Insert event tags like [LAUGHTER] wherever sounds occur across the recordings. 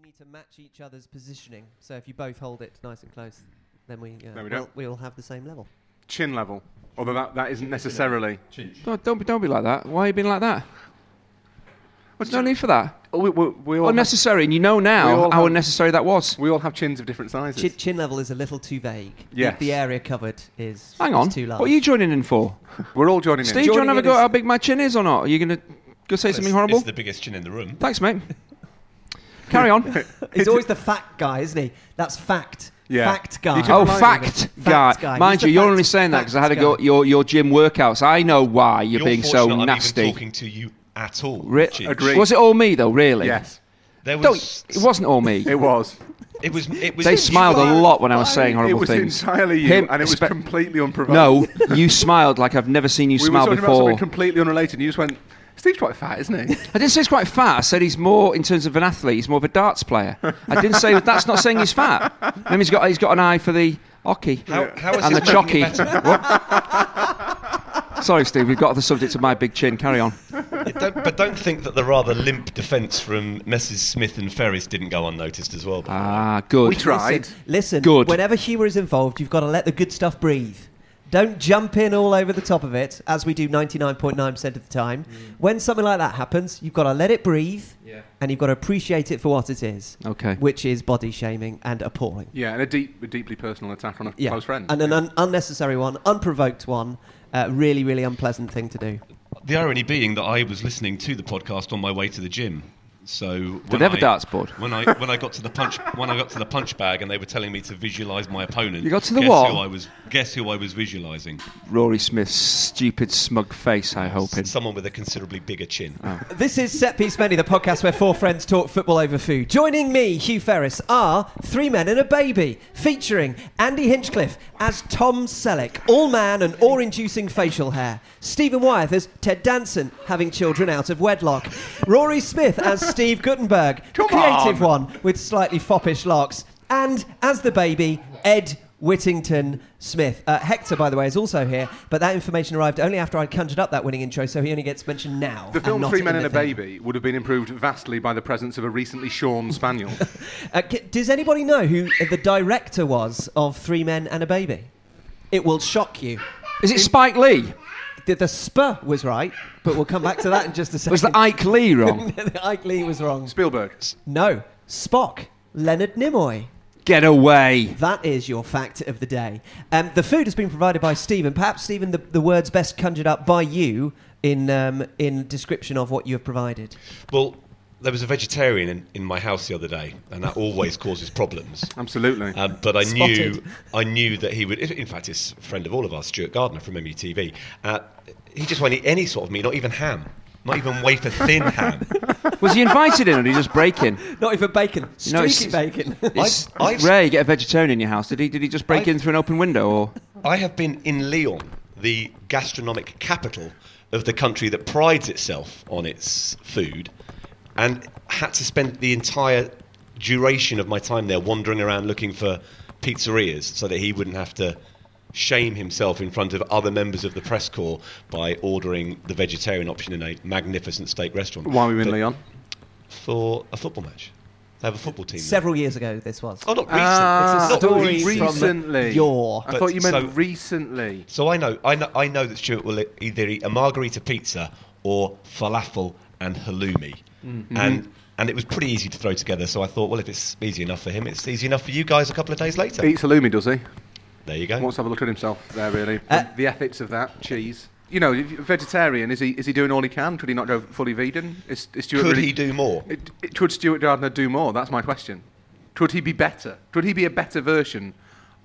you need to match each other's positioning. So if you both hold it nice and close, then we, uh, No, we we'll, don't. we'll have the same level. Chin level. Although that, that isn't necessarily. Don't, don't, be, don't be like that. Why are you being like that? There's no need for that. We, we, we, all have, Unnecessary, and you know We now all how have- unnecessary that was. we all have chins of different sizes. Chin, chin level is a little too vague. The- Yes. The, area covered is, Hang is on. too large. What are you joining in for? [LAUGHS] We're all joining Steve, in. do you want to Joining have a in go at is- how big my chin is or not? Are you going to go say something It's- horrible? It's the biggest chin in the room. Thanks, mate. Carry on. [LAUGHS] He's always the fact guy, isn't he? That's fact. Yeah. Fact guy. Oh, remind fact Fact guy. guy. Mind He's you, you're fact- only saying that because I had to go guy. your your gym workouts. I know why you're, You're being so fortunate I'm nasty. even talking to you at all. Re- Chin. Agree. Was it all me though? Really? Yes, There was. Don't. It wasn't all me. it was. It was. It was. They smiled a lot when I was saying horrible it horrible was things. entirely you, Him and it was espe- completely unprovoked. No, you smiled like I've never seen you we were smile talking about before. something completely unrelated. And you just went, "Steve's quite fat, isn't he?" [LAUGHS] I didn't say he's quite fat. I said he's more, in terms of an athlete, he's more of a darts player. I didn't say that's not saying he's fat. I mean, he's got he's got an eye for the oche How, how is and the this chockey. it better? [LAUGHS] What? Sorry, Steve. We've got off the subject of my big chin. Carry on. Don't, but don't think that the rather limp defence from Messrs. Smith and Ferris didn't go unnoticed as well. by the way. Ah, good. We tried. Listen, listen Good. whenever humour is involved, you've got to let the good stuff breathe. Don't jump in all over the top of it, as we do 99.9% of the time. When something like that happens, you've got to let it breathe, and you've got to appreciate it for what it is, Okay. which is body shaming and appalling. Yeah, and a deep, a deeply personal attack on a Yeah. close friend. And an un- unnecessary one, unprovoked one, uh, really, really unpleasant thing to do. The irony being that I was listening to the podcast on my way to the gym. So Do when they have a I- darts board? When I when I got to the punch when I got to the punch bag and they were telling me to visualise my opponent. You got to the guess what? Who I was guess who I was visualising? Rory Smith's stupid, smug face. I hope. in. Someone with a considerably bigger chin. Oh. This is Set Piece Menu, the podcast where four friends talk football over food. Joining me, Hugh Ferris, are Three Men and a Baby, featuring Andy Hinchcliffe as Tom Selleck, all man and awe-inducing facial hair. Stephen Wyeth as Ted Danson, having children out of wedlock. Rory Smith as Steve Guttenberg, the Come creative on. one with slightly foppish locks. And as the baby, Ed Whittington Smith. Uh, Hector, by the way, is also here, but that information arrived only after I'd conjured up that winning intro, so he only gets mentioned now. the film Three Men and a thing. Baby would have been improved vastly by the presence of a recently shorn spaniel. [LAUGHS] Uh, c- does anybody know who the director was of Three Men and a Baby? It will shock you. Is it Spike Lee? The, the spur was right, but we'll come back to that in just a second. [LAUGHS] Was the Ike Lee wrong? [LAUGHS] the Ike Lee was wrong. Spielberg. No, Spock, Leonard Nimoy. Get away. That is your fact of the day. Um, the food has been provided by Stephen. Perhaps, Stephen, the, the words best conjured up by you in, um, in description of what you have provided. Well, there was a vegetarian in, in my house the other day, and that always causes problems. [LAUGHS] Absolutely. Um, but I knew, I knew that he would. In fact, he's a friend of all of us, Stuart Gardner from MUTV. Uh, he just won't eat any sort of meat, not even ham, not even wafer thin [LAUGHS] ham. Was he invited in or did he just break in? [LAUGHS] Not even bacon, No, it's- streaky bacon. It's, I've- it's rare you get a vegetarian in your house. Did he? Did he just break I've- in through an open window or? I have been in Lyon, the gastronomic capital of the country that prides itself on its food, and had to spend the entire duration of my time there wandering around looking for pizzerias so that he wouldn't have to shame himself in front of other members of the press corps by ordering the vegetarian option in a magnificent steak restaurant. Why were we in But Lyon? For a football match. They have a football team. there. Several years ago, this was. Oh, not recently. Ah, It's a Not story from recently. yore. I thought you meant so- recently. So I know, I know, I know that Stuart will either eat a margarita pizza or falafel and halloumi, Mm-hmm. and and it was pretty easy to throw together. So I thought, well, if it's easy enough for him, it's easy enough for you guys. A couple of days later, Eats halloumi, does he? there you go. Wants to have a look at himself there, really. Uh, the, the ethics of that cheese. You know, vegetarian. Is he? Is he doing all he can? Could he not go fully vegan? Is, is Stuart Could really- he do more? It, it, could Stuart Gardner do more? That's my question. Could he be better? Could he be a better version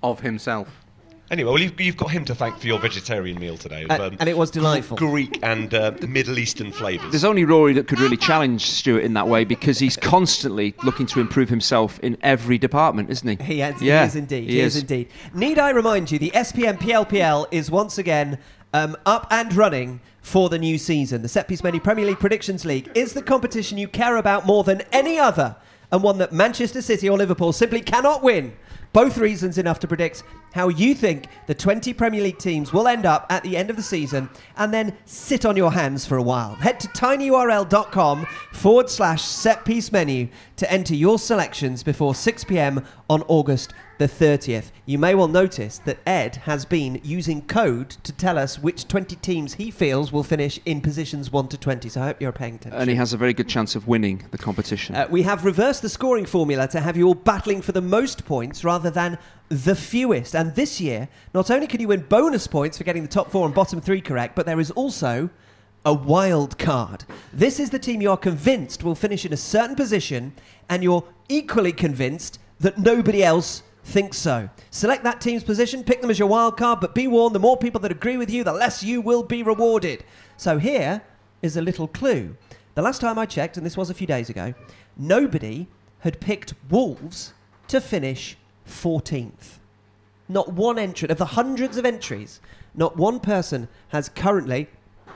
of himself? Anyway, well, you've, you've got him to thank for your vegetarian meal today, of, Uh, and it was delightful. Greek and uh, Middle Eastern flavours. There's only Rory that could really challenge Stuart in that way because he's constantly looking to improve himself in every department, isn't he? He is, Yeah, he is indeed. he He, is. is. indeed. Need I remind you, the SPM PLPL is once again um, up and running for the new season. The Set Piece Menu Premier League Predictions League is the competition you care about more than any other, and one that Manchester City or Liverpool simply cannot win. Both reasons enough to predict how you think the 20 Premier League teams will end up at the end of the season and then sit on your hands for a while. Head to tinyurl.com forward slash set piece menu to enter your selections before 6 pm on August the 30th. You may well notice that Ed has been using code to tell us which 20 teams he feels will finish in positions 1 to 20, so I hope you're paying attention. And he has a very good chance of winning the competition. Uh, we have reversed the scoring formula to have you all battling for the most points rather than the fewest. And this year, not only can you win bonus points for getting the top four and bottom three correct, but there is also a wild card. This is the team you are convinced will finish in a certain position, and you're equally convinced that nobody else thinks so. Select that team's position, pick them as your wild card, but be warned the more people that agree with you, the less you will be rewarded. So here is a little clue. The last time I checked, and this was a few days ago, nobody had picked Wolves to finish 14th. Not one entrant of the hundreds of entries, not one person has currently,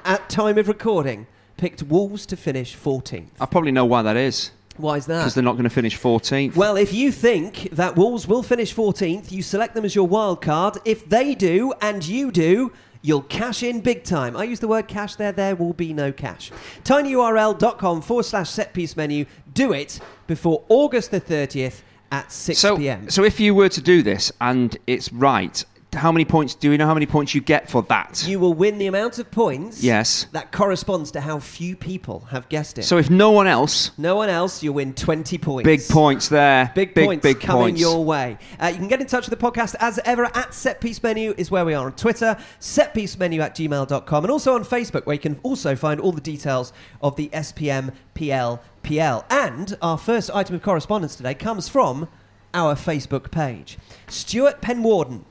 at time of recording, picked Wolves to finish 14th. I probably know why that is. Why is that? Because they're not going to finish 14th. Well, if you think that Wolves will finish 14th, you select them as your wild card. If they do and you do, you'll cash in big time. I use the word cash there, there will be no cash. tinyurl.com forward slash set piece menu. Do it before August the 30th at 6 so, pm. so if you were to do this and it's right, how many points do we know how many points you get for that? you will win the amount of points Yes. that corresponds to how few people have guessed it. So if no one else, no one else, you'll win 20 points. big points there. Big, big points big coming points. your way. Uh, you can get in touch with the podcast as ever at Setpiece Menu is where we are on Twitter, setpiecemenu at gmail.com, and also on Facebook where you can also find all the details of the SPM PL PL. And our first item of correspondence today comes from our Facebook page. Stuart Penwarden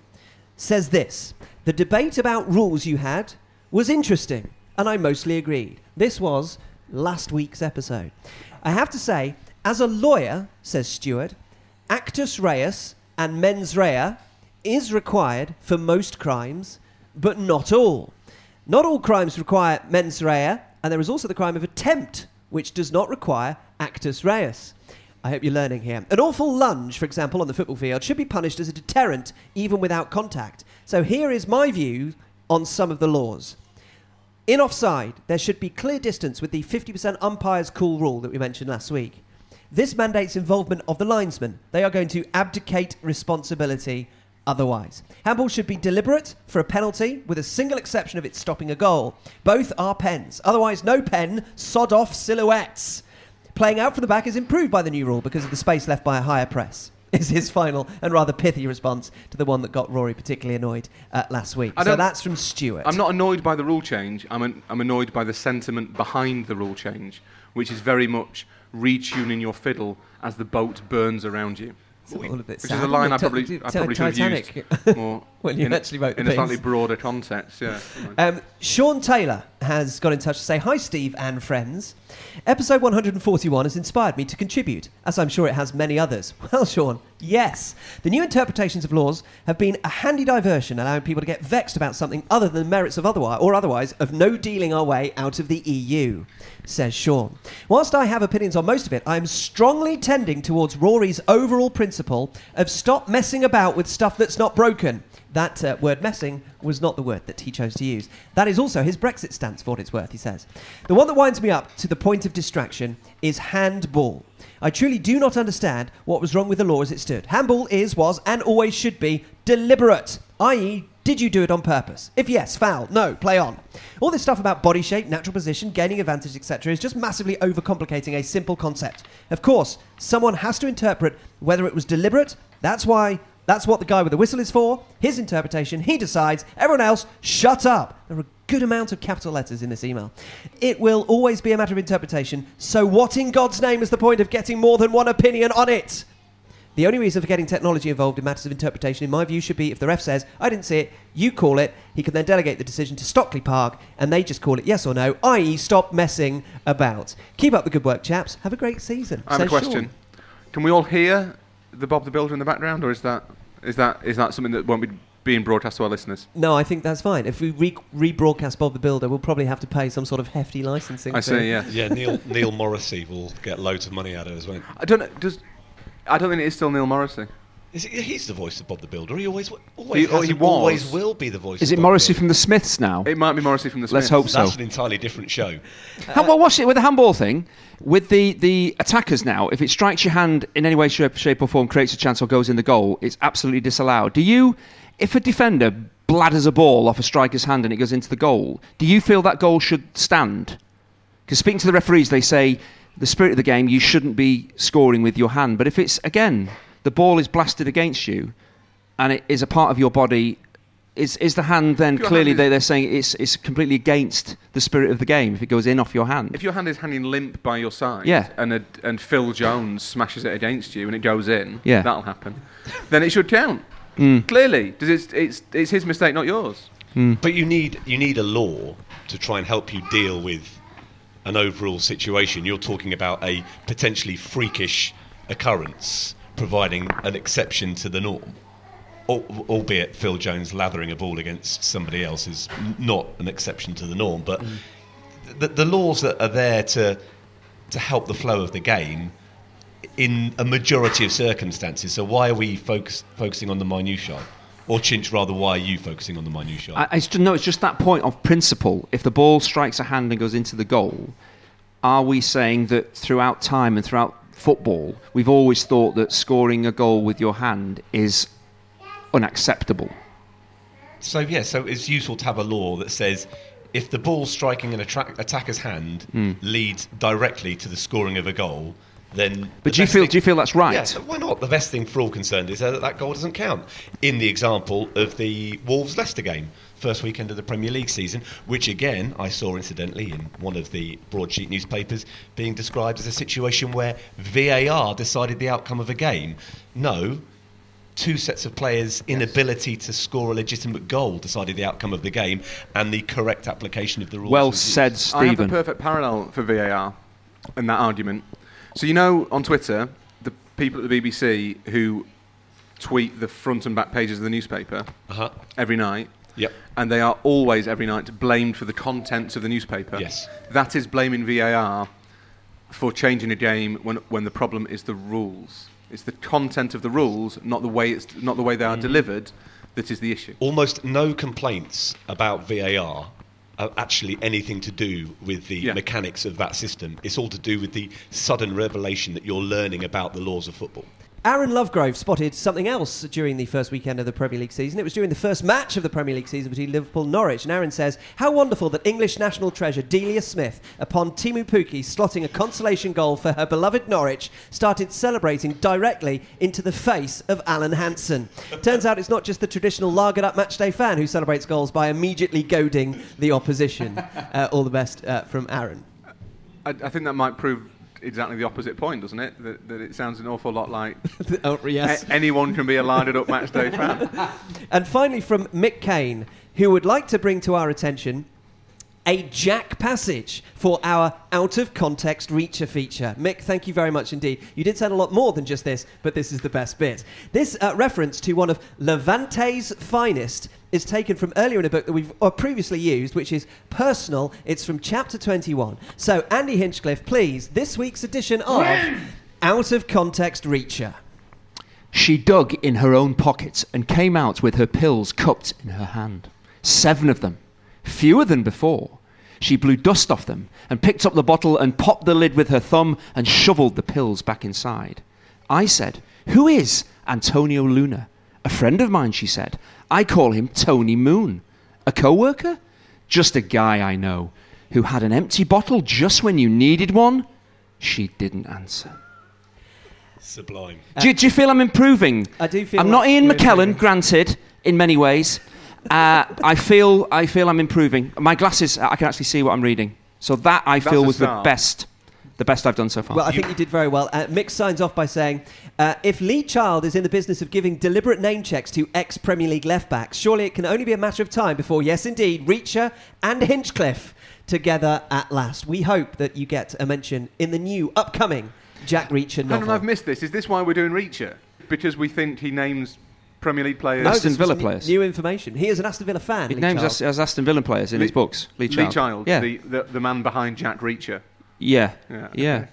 says this The debate about rules you had was interesting, and I mostly agreed. This was last week's episode. I have to say, as a lawyer, says Stuart, actus reus and mens rea is required for most crimes, but not all. Not all crimes require mens rea, and there is also the crime of attempt, which does not require actus reus. I hope you're learning here. An awful lunge, for example, on the football field should be punished as a deterrent, even without contact. So here is my view on some of the laws. In offside, there should be clear distance with the 50% umpire's call rule that we mentioned last week. This mandates involvement of the linesman. They are going to abdicate responsibility otherwise. Handball should be deliberate for a penalty, with a single exception of it stopping a goal. Both are pens. Otherwise, no pen, sod off silhouettes. Playing out from the back is improved by the new rule because of the space left by a higher press. [LAUGHS] Is his final and rather pithy response to the one that got Rory particularly annoyed uh, last week. I So don't- that's from Stuart. I'm not annoyed by the rule change. I'm, an, I'm annoyed by the sentiment behind the rule change, which is very much retuning your fiddle as the boat burns around you. It's all a bit Which sad, is a line I probably, I probably should have Titanic. used more [LAUGHS] When you in, actually wrote the in a slightly broader context. Yeah. Um, Sean Taylor has got in touch to say, Hi, Steve and friends. Episode 141 has inspired me to contribute, as I'm sure it has many others. [LAUGHS] Well, Sean, yes. The new interpretations of laws have been a handy diversion, allowing people to get vexed about something other than the merits of otherwise, or otherwise, of no dealing our way out of the EU, says Sean. Whilst I have opinions on most of it, I am strongly tending towards Rory's overall principle of stop messing about with stuff that's not broken. That uh, word messing was not the word that he chose to use. That is also his Brexit stance, for what it's worth, he says. The one that winds me up to the point of distraction is handball. I truly do not understand what was wrong with the law as it stood. Handball is, was, and always should be deliberate, i.e., did you do it on purpose? If yes, foul. No, play on. All this stuff about body shape, natural position, gaining advantage, etc., is just massively overcomplicating a simple concept. Of course, someone has to interpret whether it was deliberate. That's why. That's what the guy with the whistle is for. His interpretation. He decides. Everyone else, shut up. There are a good amount of capital letters in this email. It will always be a matter of interpretation. So, what in God's name is the point of getting more than one opinion on it? The only reason for getting technology involved in matters of interpretation, in my view, should be if the ref says, I didn't see it, you call it, he can then delegate the decision to Stockley Park, and they just call it yes or no, i.e., stop messing about. Keep up the good work, chaps. Have a great season. I have a says question. Can we all hear the Bob the Builder in the background, or is that is that is that something that won't be being broadcast to our listeners? No, I think that's fine. If we re- rebroadcast Bob the Builder, we'll probably have to pay some sort of hefty licensing. I see. Yeah. Yeah, Neil Neil Morrissey will get loads of money out of it as well. I don't. know, Does I don't think it is still Neil Morrissey. Is it, he's the voice of Bob the Builder. He always, always, He- oh, has he and always will be the voice. Is of it Bob Morrissey Builder. from the Smiths now? It might be Morrissey from the Smiths. Let's Smiths. hope so. That's an entirely different show. How, well, watch it with the handball thing. With the, the attackers now, if it strikes your hand in any way, shape, shape or form, creates a chance or goes in the goal, it's absolutely disallowed. Do you, if a defender bladders a ball off a striker's hand and it goes into the goal, do you feel that goal should stand? Because speaking to the referees, they say the spirit of the game, you shouldn't be scoring with your hand. But if it's, again, the ball is blasted against you and it is a part of your body, is, is the hand then your clearly hand is- they, they're saying it's, it's completely against the spirit of the game if it goes in off your hand? If your hand is hanging limp by your side, Yeah. and a, and Phil Jones smashes it against you and it goes in, Yeah. that'll happen. Then it should count. Mm. Clearly, 'cause it's, it's it's his mistake, not yours. But you need you need a law to try and help you deal with an overall situation. You're talking about a potentially freakish occurrence, providing an exception to the norm. Al- Albeit Phil Jones lathering a ball against somebody else is not an exception to the norm, but mm. the, the laws that are there to to help the flow of the game in a majority of circumstances. So why are we focus, focusing on the minutiae? Or Chinch, rather, why are you focusing on the minutiae? I, I just, no, it's just that point of principle. If the ball strikes a hand and goes into the goal, are we saying that throughout time and throughout football, we've always thought that scoring a goal with your hand is unacceptable? So yeah, so it's useful to have a law that says if the ball striking an attacker's hand Hmm. leads directly to the scoring of a goal, then. But the do you feel thing- do you feel that's right? Yeah, so why not? The best thing for all concerned is that that goal doesn't count. In the example of the Wolves Leicester game, first weekend of the Premier League season, which again I saw incidentally in one of the broadsheet newspapers being described as a situation where VAR decided the outcome of a game. No, two sets of players' inability to score a legitimate goal decided the outcome of the game, and the correct application of the rules. Well was used. said, I have Stephen. the perfect parallel for VAR in that argument. So you know, on Twitter, the people at the BBC who tweet the front and back pages of the newspaper Uh-huh. every night, Yep. And they are always every night blamed for the contents of the newspaper. Yes. That is blaming VAR for changing a game when when the problem is the rules. It's the content of the rules, not the way it's not the way they are mm. delivered, that is the issue. Almost no complaints about VAR are actually anything to do with the Yeah. mechanics of that system. It's all to do with the sudden revelation that you're learning about the laws of football. Aaron Lovegrove spotted something else during the first weekend of the Premier League season. It was during the first match of the Premier League season between Liverpool and Norwich. And Aaron says, How wonderful that English national treasure Delia Smith, upon Teemu Pukki slotting a consolation goal for her beloved Norwich, started celebrating directly into the face of Alan Hansen. [LAUGHS] Turns out it's not just the traditional lagered up matchday fan who celebrates goals by immediately goading the opposition. [LAUGHS] Uh, all the best uh, from Aaron. I, I think that might prove exactly the opposite point, doesn't it? That, that it sounds an awful lot like [LAUGHS] oh, yes. a- anyone can be a lined up match day fan. [LAUGHS] And finally, from Mick Kane, who would like to bring to our attention a Jack passage for our out of context Reacher feature. Mick, thank you very much indeed. You did sound a lot more than just this, but this is the best bit. This uh, reference to one of Levante's finest is taken from earlier in a book that we've uh, previously used, which is personal. It's from chapter 21. So, Andy Hinchcliffe, please, this week's edition of Out of Context Reacher. She dug in her own pockets and came out with her pills cupped in her hand. Seven of them, fewer than before. She blew dust off them and picked up the bottle and popped the lid with her thumb and shoveled the pills back inside. I said, Who is Antonio Luna? A friend of mine, she said. I call him Tony Moon. A co worker? Just a guy I know who had an empty bottle just when you needed one. She didn't answer. Sublime. Do you, do you feel I'm improving? I do feel I'm like not Ian you're McKellen, improving. granted, in many ways. Uh, I feel I feel I'm improving. My glasses, I can actually see what I'm reading. So that I That's feel was the best, the best I've done so far. Well, I think you did very well. Uh, Mick signs off by saying, uh, "If Lee Child is in the business of giving deliberate name checks to ex-Premier League left backs, surely it can only be a matter of time before, yes, indeed, Reacher and Hinchcliffe together at last. We hope that you get a mention in the new upcoming Jack Reacher Hang on. I've missed this. Is this why we're doing Reacher? Because we think he names Premier League players. No, Aston Villa new- players. New information. He is an Aston Villa fan. He Lee names Child. as Aston Villa players in Lee- his books. Lee Lee Child. Child, Yeah. the, the, the man behind Jack Reacher. Yeah. Yeah, Yeah. okay.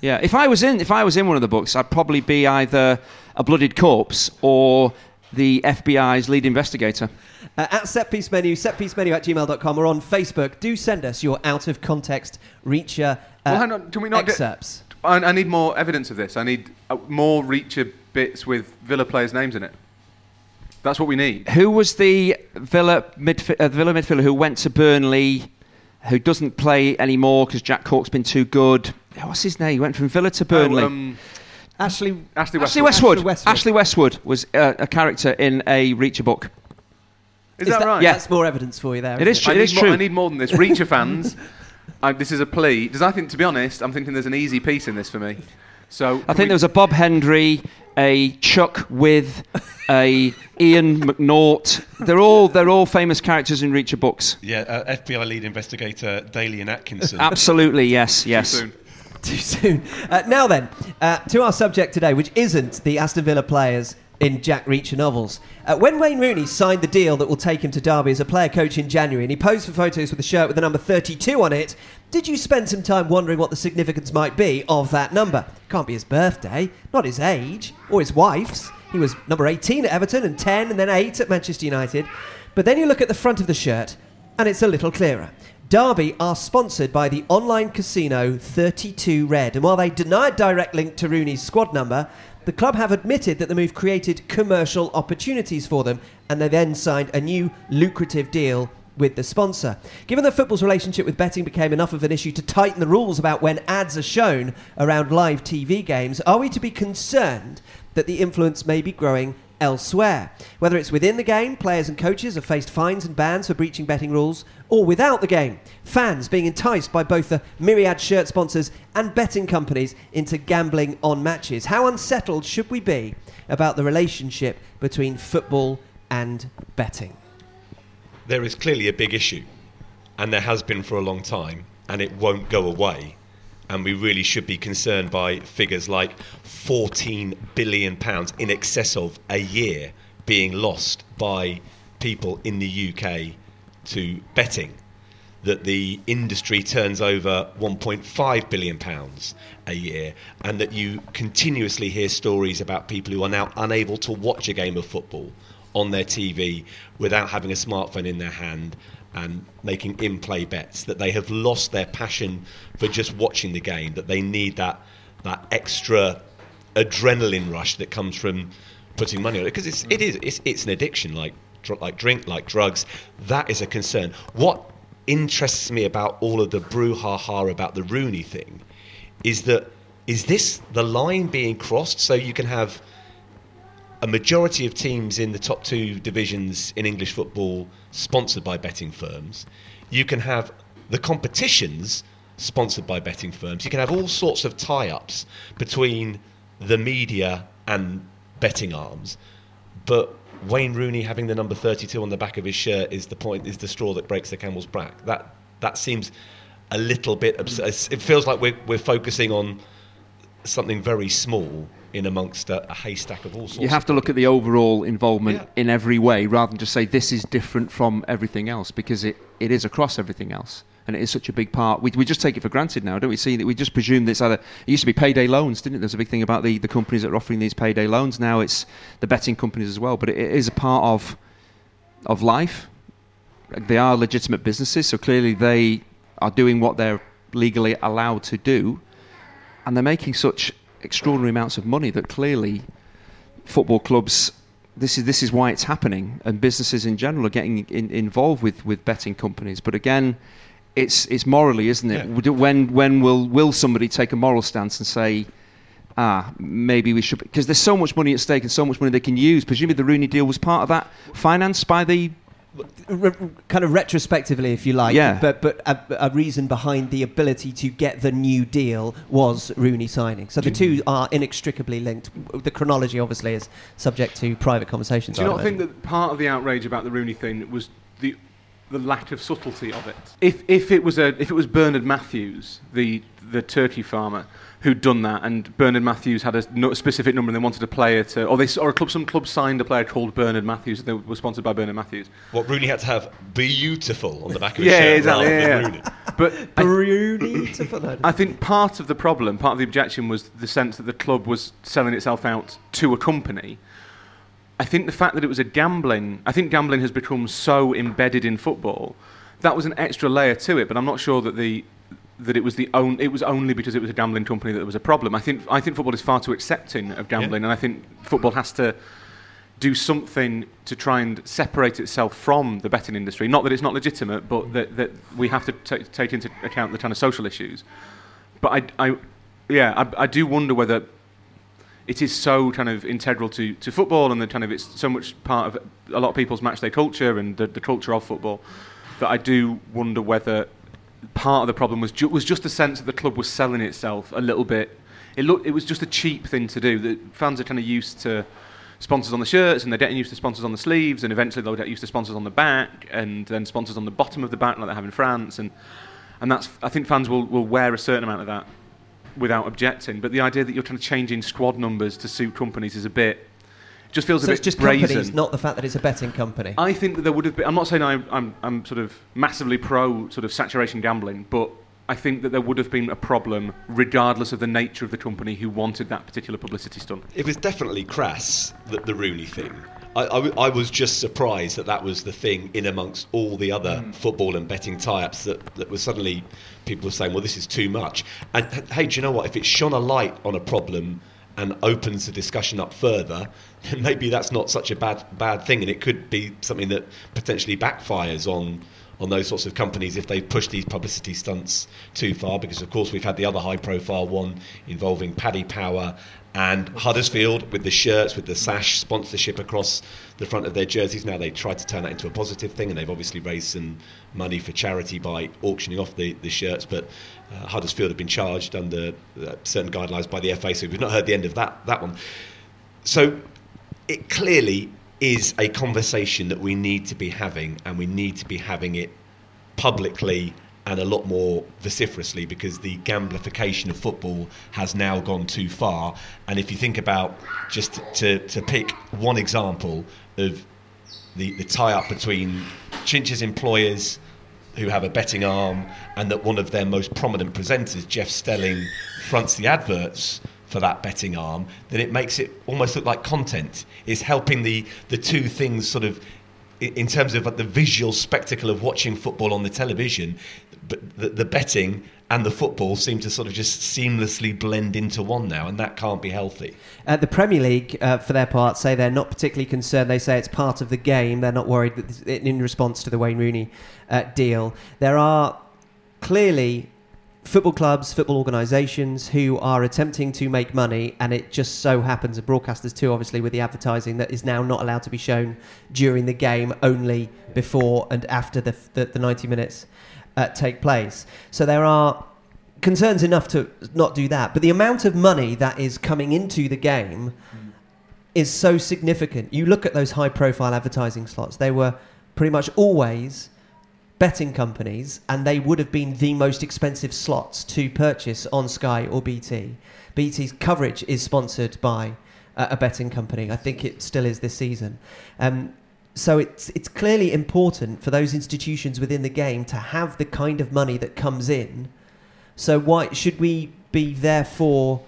Yeah, if I was in if I was in one of the books, I'd probably be either a blooded corpse or the FBI's lead investigator. Uh, at setpiece menu, setpiecemenu at gmail.com or on Facebook, do send us your out of context Reacher uh, Well, hang on, can we not get- excerpts. I, I need more evidence of this. I need uh, more Reacher bits with Villa players' names in it. That's what we need. Who was the Villa midf- uh, Villa midfielder who went to Burnley, who doesn't play anymore because Jack Cork's been too good? What's his name? He went from Villa to Burnley. Oh, um, Ashley, Ashley Ashley Westwood. Westwood. Ashley Westwood. Ashley Westwood was uh, a character in a Reacher book. Is, that, right? Yeah. That's more evidence for you there. It isn't is true. I need, more, true. I need more than this. Reacher fans, [LAUGHS] I, this is a plea. Does I think, to be honest, I'm thinking there's an easy piece in this for me. So I think there was a Bob Hendry, a Chuck with, a Ian McNaught. They're all they're all famous characters in Reacher books. Yeah, uh, FBI lead investigator Dalian Atkinson. Absolutely, yes, yes. soon. Too soon. Uh, now then, uh, to our subject today, which isn't the Aston Villa players in Jack Reacher novels. Uh, when Wayne Rooney signed the deal that will take him to Derby as a player coach in January, and he posed for photos with a shirt with the number 32 on it, did you spend some time wondering what the significance might be of that number? Can't be his birthday, not his age, or his wife's. He was number 18 at Everton and 10 and then 8 at Manchester United. But then you look at the front of the shirt, and it's a little clearer. Derby are sponsored by the online casino 32 Red, and while they denied direct link to Rooney's squad number, the club have admitted that the move created commercial opportunities for them, and they then signed a new lucrative deal with the sponsor. Given that football's relationship with betting became enough of an issue to tighten the rules about when ads are shown around live TV games, are we to be concerned that the influence may be growing elsewhere. Whether it's within the game, players and coaches have faced fines and bans for breaching betting rules, or without the game, fans being enticed by both the myriad shirt sponsors and betting companies into gambling on matches. How unsettled should we be about the relationship between football and betting? there is clearly a big issue, and there has been for a long time, and it won't go away. And we really should be concerned by figures like 14 billion pounds in excess of a year being lost by people in the UK to betting. That the industry turns over 1.5 billion pounds a year, and that you continuously hear stories about people who are now unable to watch a game of football on their TV without having a smartphone in their hand and making in play bets, that they have lost their passion for just watching the game, that they need that, that extra adrenaline rush that comes from putting money on it. Because it's, it is, it's, it's an addiction like, like drink, like drugs. That is a concern. What interests me about all of the brouhaha about the Rooney thing is that is this the line being crossed so you can have a majority of teams in the top two divisions in English football sponsored by betting firms. You can have the competitions sponsored by betting firms. You can have all sorts of tie ups between the media and betting arms. But Wayne Rooney having the number 32 on the back of his shirt is the point, is the straw that breaks the camel's back. That, that seems a little bit absurd. It feels like we're, we're focusing on something very small in amongst a, a haystack of all sorts. You have to look at the overall involvement Yeah. in every way rather than just say this is different from everything else because it, it is across everything else. And it is such a big part. We, we just take it for granted now, don't we? See that we just presume that it's either. It used to be payday loans, didn't it? There's a big thing about the, the companies that are offering these payday loans. Now it's the betting companies as well. But it, it is a part of of life. They are legitimate businesses, so clearly they are doing what they're legally allowed to do, and they're making such extraordinary amounts of money that clearly football clubs. This is this is why it's happening, and businesses in general are getting in, involved with, with betting companies. But again, it's it's morally, isn't it? Yeah. When when will will somebody take a moral stance and say, ah, maybe we should? Because there's so much money at stake and so much money they can use. Presumably, the Rooney deal was part of that, financed by the Re- kind of retrospectively, if you like. Yeah. But but a, a reason behind the ability to get the new deal was Rooney signing. So the two mm. are inextricably linked. The chronology, obviously, is subject to private conversations. Do you I not think that part of the outrage about the Rooney thing was the the lack of subtlety of it? If if it was a if it was Bernard Matthews, the the turkey farmer, who'd done that, and Bernard Matthews had a no- specific number, and they wanted a player to, or they, s- or a club, some club signed a player called Bernard Matthews, and they were sponsored by Bernard Matthews. What Rooney had to have beautiful on the back of his Yeah, shirt exactly. rather Yeah, than yeah. Rooney. But I, I think part of the problem, part of the objection, was the sense that the club was selling itself out to a company. I think the fact that it was a gambling, I think gambling has become so embedded in football, that was an extra layer to it. But I'm not sure that the that it was the own, it was only because it was a gambling company that there was a problem. I think I think football is far too accepting of gambling, and I think football has to do something to try and separate itself from the betting industry. Not that it's not legitimate, but mm. that, that we have to ta take into account the kind of social issues. But I, I yeah, I, I do wonder whether it is so kind of integral to, to football and the kind of it's so much part of a lot of people's match day culture and the, the culture of football that I do wonder whether part of the problem was ju- was just the sense that the club was selling itself a little bit. It looked it was just a cheap thing to do. The fans are kind of used to sponsors on the shirts and they're getting used to sponsors on the sleeves and eventually they'll get used to sponsors on the back and then sponsors on the bottom of the back like they have in France and and that's I think fans will, will wear a certain amount of that without objecting. But the idea that you're kind of changing squad numbers to suit companies is a bit just feels So a it's bit just brazen. companies, not the fact that it's a betting company. I think that there would have been. I'm not saying I'm, I'm, I'm sort of massively pro sort of saturation gambling, but I think that there would have been a problem regardless of the nature of the company who wanted that particular publicity stunt. It was definitely crass, the, the Rooney thing. I, I I was just surprised that that was the thing in amongst all the other hmm. football and betting tie-ups that, that was suddenly people were saying, well, this is too much. And hey, do you know what? If it shone a light on a problem and opens the discussion up further, [LAUGHS] then maybe that's not such a bad bad thing, and it could be something that potentially backfires on on those sorts of companies if they push these publicity stunts too far. Because of course we've had the other high-profile one involving Paddy Power and Huddersfield with the shirts with the sash sponsorship across the front of their jerseys. Now they tried to turn that into a positive thing, and they've obviously raised some money for charity by auctioning off the, the shirts. But uh, Huddersfield have been charged under uh, certain guidelines by the FA, so we've not heard the end of that that one. So it clearly is a conversation that we need to be having, and we need to be having it publicly and a lot more vociferously because the gamblification of football has now gone too far. And if you think about just to, to pick one example of the, the tie up between Chinch's employers who have a betting arm and that one of their most prominent presenters, Jeff Stelling, fronts the adverts for that betting arm, then it makes it almost look like content. It's helping the, the two things sort of in terms of the visual spectacle of watching football on the television, the, the betting and the football seem to sort of just seamlessly blend into one now, and that can't be healthy. Uh, the Premier League, uh, for their part, say they're not particularly concerned. They say it's part of the game. They're not worried that in response to the Wayne Rooney uh, deal. There are clearly football clubs, football organisations who are attempting to make money, and it just so happens, and broadcasters too, obviously, with the advertising that is now not allowed to be shown during the game, only before and after the, the, the 90 minutes uh, take place. So there are concerns enough to not do that. But the amount of money that is coming into the game is so significant. You look at those high profile advertising slots, they were pretty much always betting companies, and they would have been the most expensive slots to purchase on Sky or BT. BT's coverage is sponsored by uh, a betting company. I think it still is this season. Um, so it's it's clearly important for those institutions within the game to have the kind of money that comes in. So why should we be therefore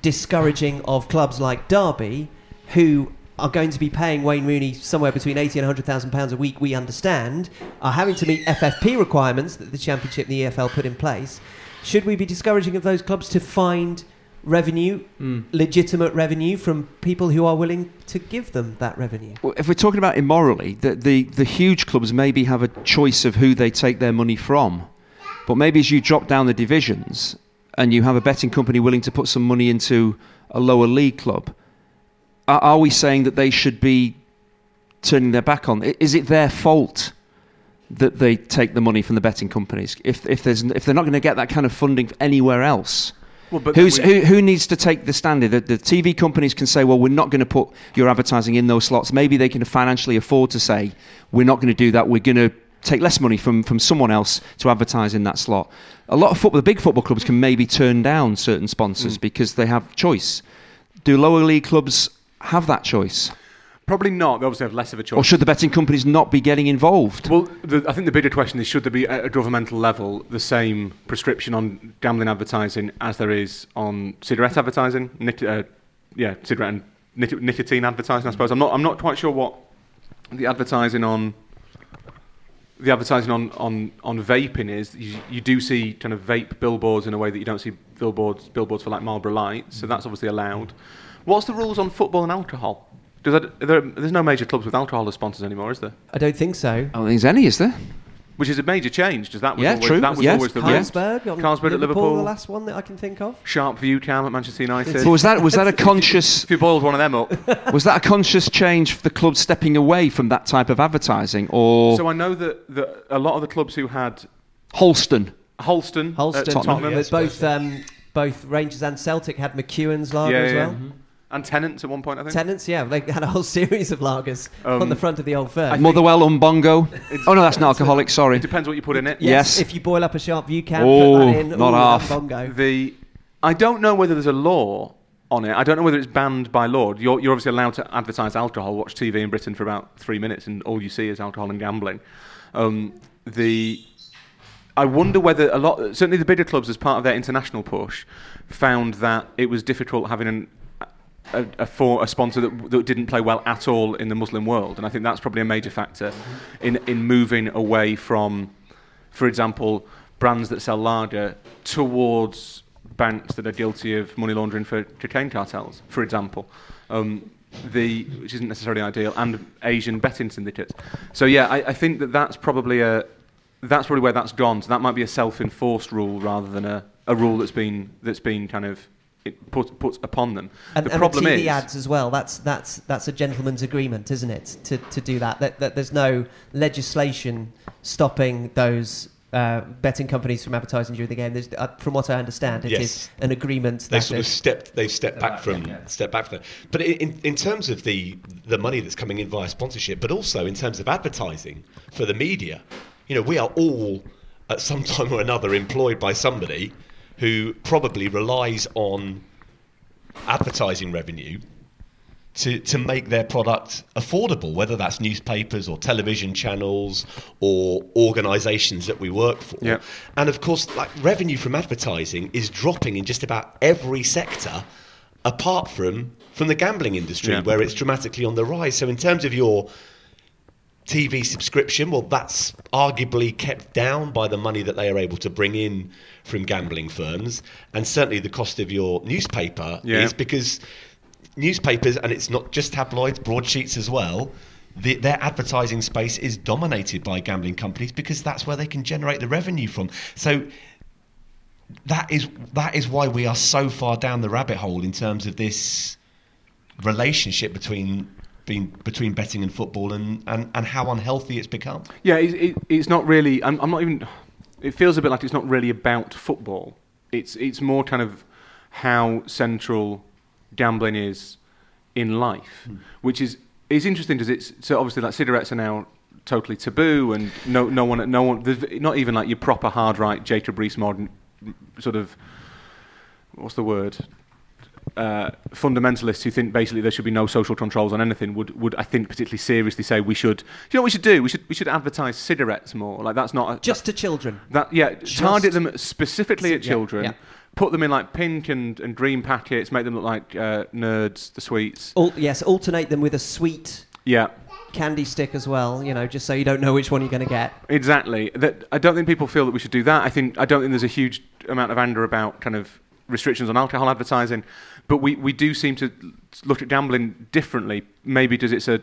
discouraging of clubs like Derby, who are going to be paying Wayne Rooney somewhere between eighty and hundred thousand pounds a week? We understand are having to meet FFP requirements that the Championship and the EFL put in place. Should we be discouraging of those clubs to find revenue, hmm. legitimate revenue from people who are willing to give them that revenue? Well, if we're talking about immorally, the, the, the huge clubs maybe have a choice of who they take their money from. But maybe as you drop down the divisions and you have a betting company willing to put some money into a lower league club, are, are we saying that they should be turning their back on? I- Is it their fault that they take the money from the betting companies? If, if, there's, if they're not going to get that kind of funding anywhere else? Well, but Who's, we- who, who needs to take the stand? The, the TV companies can say, well, we're not going to put your advertising in those slots. Maybe they can financially afford to say, we're not going to do that. We're going to take less money from, from someone else to advertise in that slot. A lot of football, the big football clubs can maybe turn down certain sponsors mm. because they have choice. Do lower league clubs have that choice? Probably not. They obviously have less of a choice. Or should the betting companies not be getting involved? Well, the, I think the bigger question is should there be at a governmental level the same prescription on gambling advertising as there is on cigarette advertising? Nic- uh, yeah, cigarette and nic- nicotine advertising, I suppose. I'm not, I'm not quite sure what the advertising on the advertising on, on, on vaping is. You, you do see kind of vape billboards in a way that you don't see billboards billboards for like Marlboro Light, so that's obviously allowed. What's the rules on football and alcohol? Does that, there, there's no major clubs with alcohol as sponsors anymore, is there? I don't think so. I don't think there's any, is there? Which is a major change, because that was Yeah, always, true, that was yes, always the yeah. rule. Carlsberg, on Carlsberg at Liverpool, Liverpool. the last one that I can think of. Sharp Viewcam at Manchester United. But was that was that a [LAUGHS] conscious if you boiled one of them up. [LAUGHS] was that a conscious change for the club stepping away from that type of advertising, or so I know that, that a lot of the clubs who had Holsten? Holsten, Holsten, Tottenham. Tottenham, but both um, both Rangers and Celtic had McEwen's lager Yeah, as yeah. well. And Tennents at one point, I think. Tennents, yeah, they had a whole series of lagers Um, on the front of the old firm. I think- Motherwell Umbongo. Oh no, that's not alcoholic. Sorry. It depends what you put in it. yes. If you boil up a sharp view can, Oh, put that in. not ooh, half. Bongo. The I don't know whether there's a law on it. I don't know whether it's banned by law. You're, you're obviously allowed to advertise alcohol. Watch TV in Britain for about three minutes, and all you see is alcohol and gambling. Um, the I wonder whether a lot, certainly the bigger clubs, as part of their international push, found that it was difficult having an, a, a, for, a sponsor that, that didn't play well at all in the Muslim world, and I think that's probably a major factor in in moving away from, for example, brands that sell lager towards banks that are guilty of money laundering for cocaine cartels, for example. Um, the, which isn't necessarily ideal, and Asian betting syndicates. So yeah, I, I think that that's probably a that's probably where that's gone. So that might be a self-enforced rule rather than a, a rule that's been that's been kind of it put put upon them. And, the and problem the TV is ads as well. That's that's that's a gentleman's agreement, isn't it? To to do that. That, that there's no legislation stopping those uh, betting companies from advertising during the game. There's, uh, from what I understand, it is Yes. an agreement. They that sort of stepped. They've stepped back back, from yeah, yeah. step back from that. But in, in terms of the the money that's coming in via sponsorship, but also in terms of advertising for the media, you know, we are all at some [LAUGHS] time or another employed by somebody who probably relies on advertising revenue to, to make their product affordable, whether that's newspapers or television channels or organisations that we work for. And of course, like revenue from advertising is dropping in just about every sector, apart from from the gambling industry, Yeah. where it's dramatically on the rise. So in terms of your TV subscription, well, that's arguably kept down by the money that they are able to bring in from gambling firms, and certainly the cost of your newspaper Yeah. is because newspapers, and it's not just tabloids, broadsheets as well. The, their advertising space is dominated by gambling companies because that's where they can generate the revenue from. So that is that is why we are so far down the rabbit hole in terms of this relationship between being, between betting and football and, and, and how unhealthy it's become. Yeah, it, it, it's not really. I'm, I'm not even. It feels a bit like it's not really about football. It's it's more kind of how central gambling is in life, hmm. which is is interesting because it's so obviously like cigarettes are now totally taboo and no no one no one not even like your proper hard right Jacob Rees-Mogg sort of what's the word uh, fundamentalists who think basically there should be no social controls on anything would, would I think particularly seriously say we should you know what we should do we should we should advertise cigarettes more like that's not a, just to children. that yeah just- target them specifically at Yeah, children yeah. put them in like pink and, and green packets make them look like uh, nerds the sweets Al- yes, alternate them with a sweet yeah candy stick as well. You know, just so you don't know which one you're going to get. Exactly. That I don't think people feel that we should do that. I think I don't think there's a huge amount of anger about kind of restrictions on alcohol advertising, but we, we do seem to look at gambling differently. Maybe because it's a,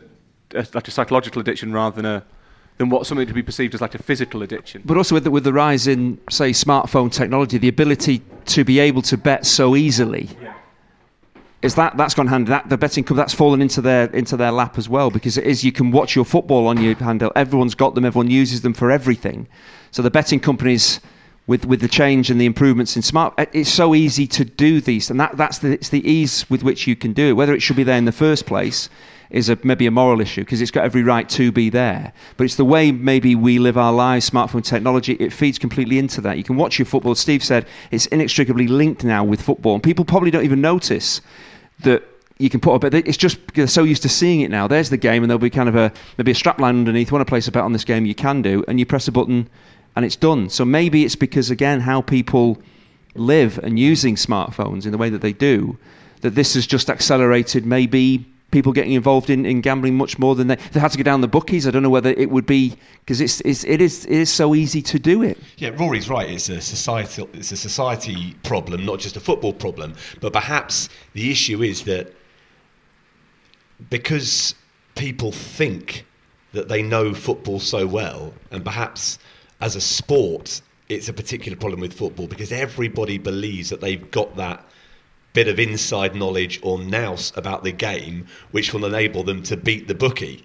a like a psychological addiction rather than a than what something to be perceived as like a physical addiction. But also with the, with the rise in, say, smartphone technology, the ability to be able to bet so easily, is that that's gone hand that the betting that's fallen into their into their lap as well because it is you can watch your football on your handle. Everyone's got them. Everyone uses them for everything. So the betting companies with with the change and the improvements in smart. uh, It's so easy to do these, and that that's the it's the ease with which you can do it. Whether it should be there in the first place is a, maybe a moral issue because it's got every right to be there. But it's the way maybe we live our lives, smartphone technology, it feeds completely into that. You can watch your football. Steve said it's inextricably linked now with football, and people probably don't even notice that you can put up, but it's just they're so used to seeing it now. There's the game, and there'll be kind of a maybe a strapline underneath. Want to place a bet on this game? You can do, and you press a button, and it's done. So maybe it's because again how people live and using smartphones in the way that they do, that this has just accelerated maybe people getting involved in, in gambling much more than they they had to go down the bookies. I don't know whether it would be because it's, it's it is it is so easy to do it. Yeah, Rory's right. It's a societal, it's a society problem, not just a football problem. But perhaps the issue is that because people think that they know football so well, and perhaps as a sport, it's a particular problem with football because everybody believes that they've got that bit of inside knowledge or nous about the game, which will enable them to beat the bookie.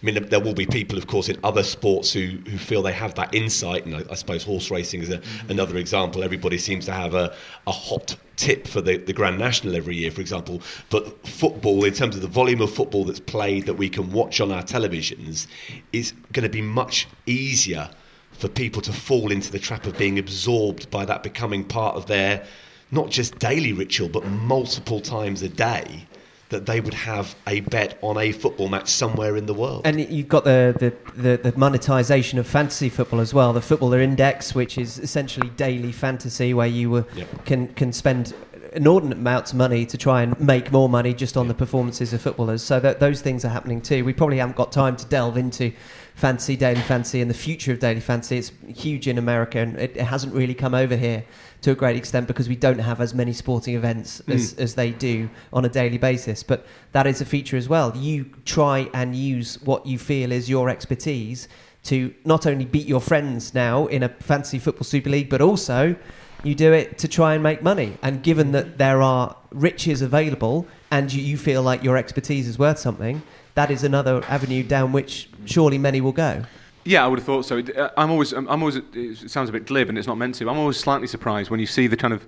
I mean, there will be people, of course, in other sports who, who feel they have that insight, and I, I suppose horse racing is a, mm-hmm. another example. Everybody seems to have a, a hot tip for the, the Grand National every year, for example. But football, in terms of the volume of football that's played that we can watch on our televisions, is going to be much easier for people to fall into the trap of being absorbed by that becoming part of their not just daily ritual, but multiple times a day that they would have a bet on a football match somewhere in the world. And you've got the, the, the, the monetization of fantasy football as well. The Footballer Index, which is essentially daily fantasy, where you uh, Yep. can can spend inordinate amounts of money to try and make more money just on the performances of footballers. So that those things are happening too. We probably haven't got time to delve into fantasy, daily fantasy, and the future of daily fantasy. It's huge in America, and it, it hasn't really come over here to a great extent because we don't have as many sporting events hmm. as, as they do on a daily basis. But that is a feature as well. You try and use what you feel is your expertise to not only beat your friends now in a fantasy football super league, but also you do it to try and make money. And given that there are riches available and you, you feel like your expertise is worth something, that is another avenue down which surely many will go. Yeah, I would have thought so. Uh, I'm always, I'm always. It sounds a bit glib, and it's not meant to. I'm always slightly surprised when you see the kind of,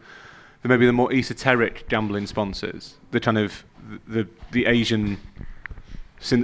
the maybe the more esoteric gambling sponsors, the kind of the the Asian.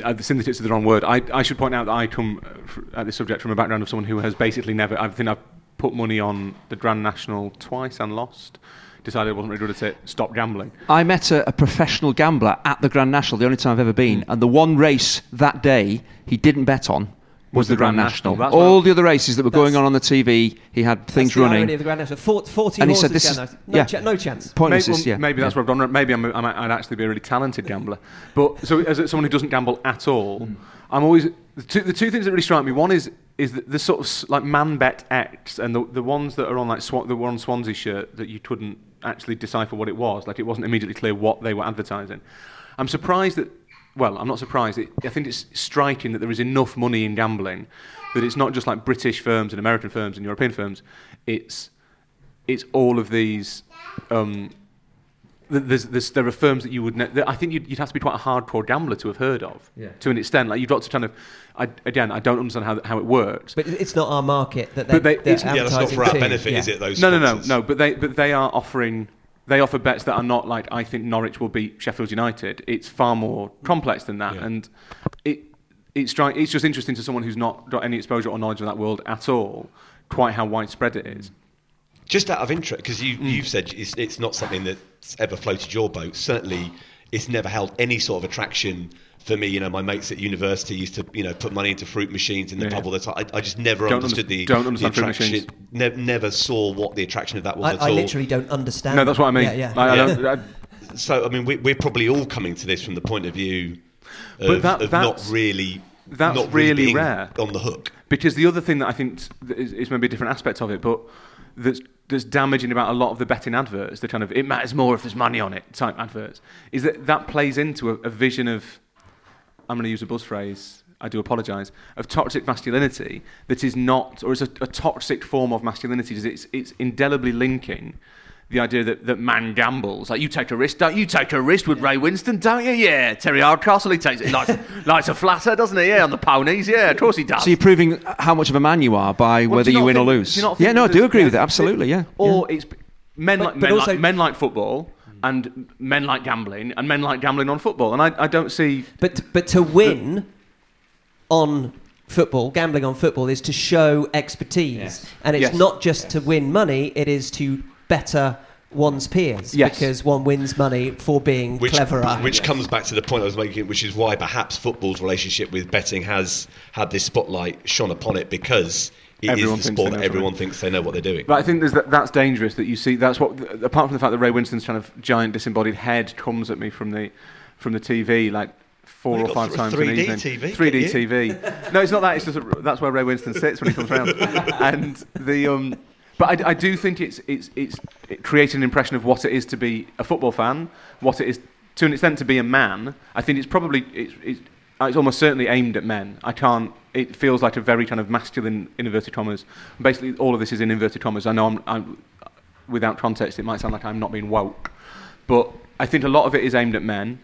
Uh, the synthesis is the wrong word. I, I should point out that I come uh, at this subject from a background of someone who has basically never. I think I've put money on the Grand National twice and lost. Decided I wasn't really good at it. Stopped gambling. I met a, a professional gambler at the Grand National, the only time I've ever been, and the one race that day he didn't bet on was, the, Grand, National. That's All what- the other races that were going on on the TV, he had things That's the running. irony of the Grand National. Four- 40 And he said this is- no, yeah. cha- no chance. Pointless, maybe, is- yeah. maybe that's yeah. what I've done. Maybe I'm, I might, I'd actually be a really talented gambler. But so as someone who doesn't gamble at all, Mm. I'm always the two, the two things that really strike me. One is is the, the sort of like ManBetX and the the ones that are on like Swan, the one Swansea shirt that you couldn't actually decipher what it was. Like it wasn't immediately clear what they were advertising. I'm surprised that. Well, I'm not surprised. It, I think it's striking that there is enough money in gambling that it's not just like British firms and American firms and European firms. It's it's all of these. Um, there's, there's, there are firms that you would. Ne- that I think you'd, you'd have to be quite a hardcore gambler to have heard of, Yeah. to an extent. Like you've got to kind of. I, again, I don't understand how how it works. But it's not our market that But they, they- they're it's- yeah, that's not for our advertising to. benefit, is it? Those no, no, no, no. But they but they are offering. They offer bets that are not like I think Norwich will beat Sheffield United. It's far more complex than that, Yeah. and it it's stri- It's just interesting to someone who's not got any exposure or knowledge of that world at all, quite how widespread it is. Just out of interest, because you, Hmm. you've said it's, it's not something that's ever floated your boat. Certainly, it's never held any sort of attraction for me. You know, my mates at university used to, you know, put money into fruit machines in the Yeah. pub all the time. I, I just never Don't understood underst- the, don't the understand fruit attraction. machines. Ne- never saw what the attraction of that was I, at I all. literally don't understand. No, that's what I mean. Yeah, yeah. I, I Yeah. don't, I, So, I mean, we, we're probably all coming to this from the point of view of, But that- of not really, that's not really being rare. on the hook. Because the other thing that I think is, is maybe a different aspect of it, but that's, that's damaging about a lot of the betting adverts, the kind of it matters more if there's money on it type adverts, is that that plays into a, a vision of, I'm going to use a buzz phrase, I do apologise, of toxic masculinity that is not, or is a, a toxic form of masculinity. Is it's, it's indelibly linking the idea that, that man gambles. Like, you take a risk, don't you? Take a risk with Ray Winstone, don't you? Yeah. Terry Hardcastle, he takes it. He likes, likes a flatter, doesn't he? Yeah, on the ponies. Yeah, of course he does. So you're proving how much of a man you are by Well, whether do you not win or lose. do you not yeah, no, I do there's- agree with it. Absolutely, yeah. Or it's men, But- like, but men, also- like men like football and men like gambling and men like gambling on football. And I, I don't see. But but to win on football, gambling on football, is to show expertise, and it's Yes. not just to win money; it is to better one's peers Yes. because one wins money for being which, cleverer. which comes back to the point I was making, which is why perhaps football's relationship with betting has had this spotlight shone upon it because it is Everyone the thinks sport they that know everyone something. thinks they know what they're doing. But I think there's that, that's dangerous that you see. That's what, apart from the fact that Ray Winstone's kind of giant disembodied head comes at me from the, from the TV like four Well, or five got times 3D an evening. TV, 3D TV. No, it's not that. It's just a, that's where Ray Winstone sits when he comes around. [LAUGHS] and the um, but I, I do think it's it's it's it creates an impression of what it is to be a football fan, what it is to an extent to be a man. I think it's probably it's it's, it's almost certainly aimed at men. I can't. It feels like a very kind of masculine in inverted commas. Basically, all of this is in inverted commas. I know I'm, I'm without context, it might sound like I'm not being woke, but I think a lot of it is aimed at men.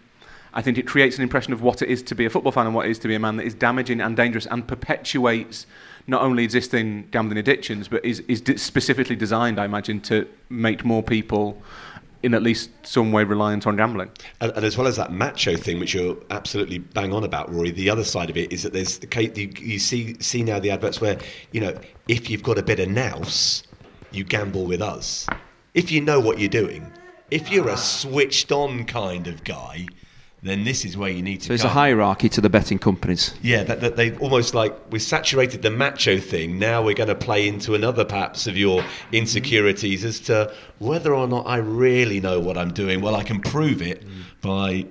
I think it creates an impression of what it is to be a football fan and what it is to be a man that is damaging and dangerous and perpetuates not only existing gambling addictions, but is, is specifically designed, I imagine, to make more people in at least some way reliant on gambling. And, and as well as that macho thing, which you're absolutely bang on about, Rory, the other side of it is that there's the you, you see see now the adverts where you know if you've got a bit of nous, you gamble with us. If you know what you're doing, if you're a switched on kind of guy, then this is where you need to. So there's a hierarchy to the betting companies. Yeah, that, that they almost like we saturated the macho thing. Now we're going to play into another perhaps of your insecurities as to whether or not I really know what I'm doing. Well, I can prove it by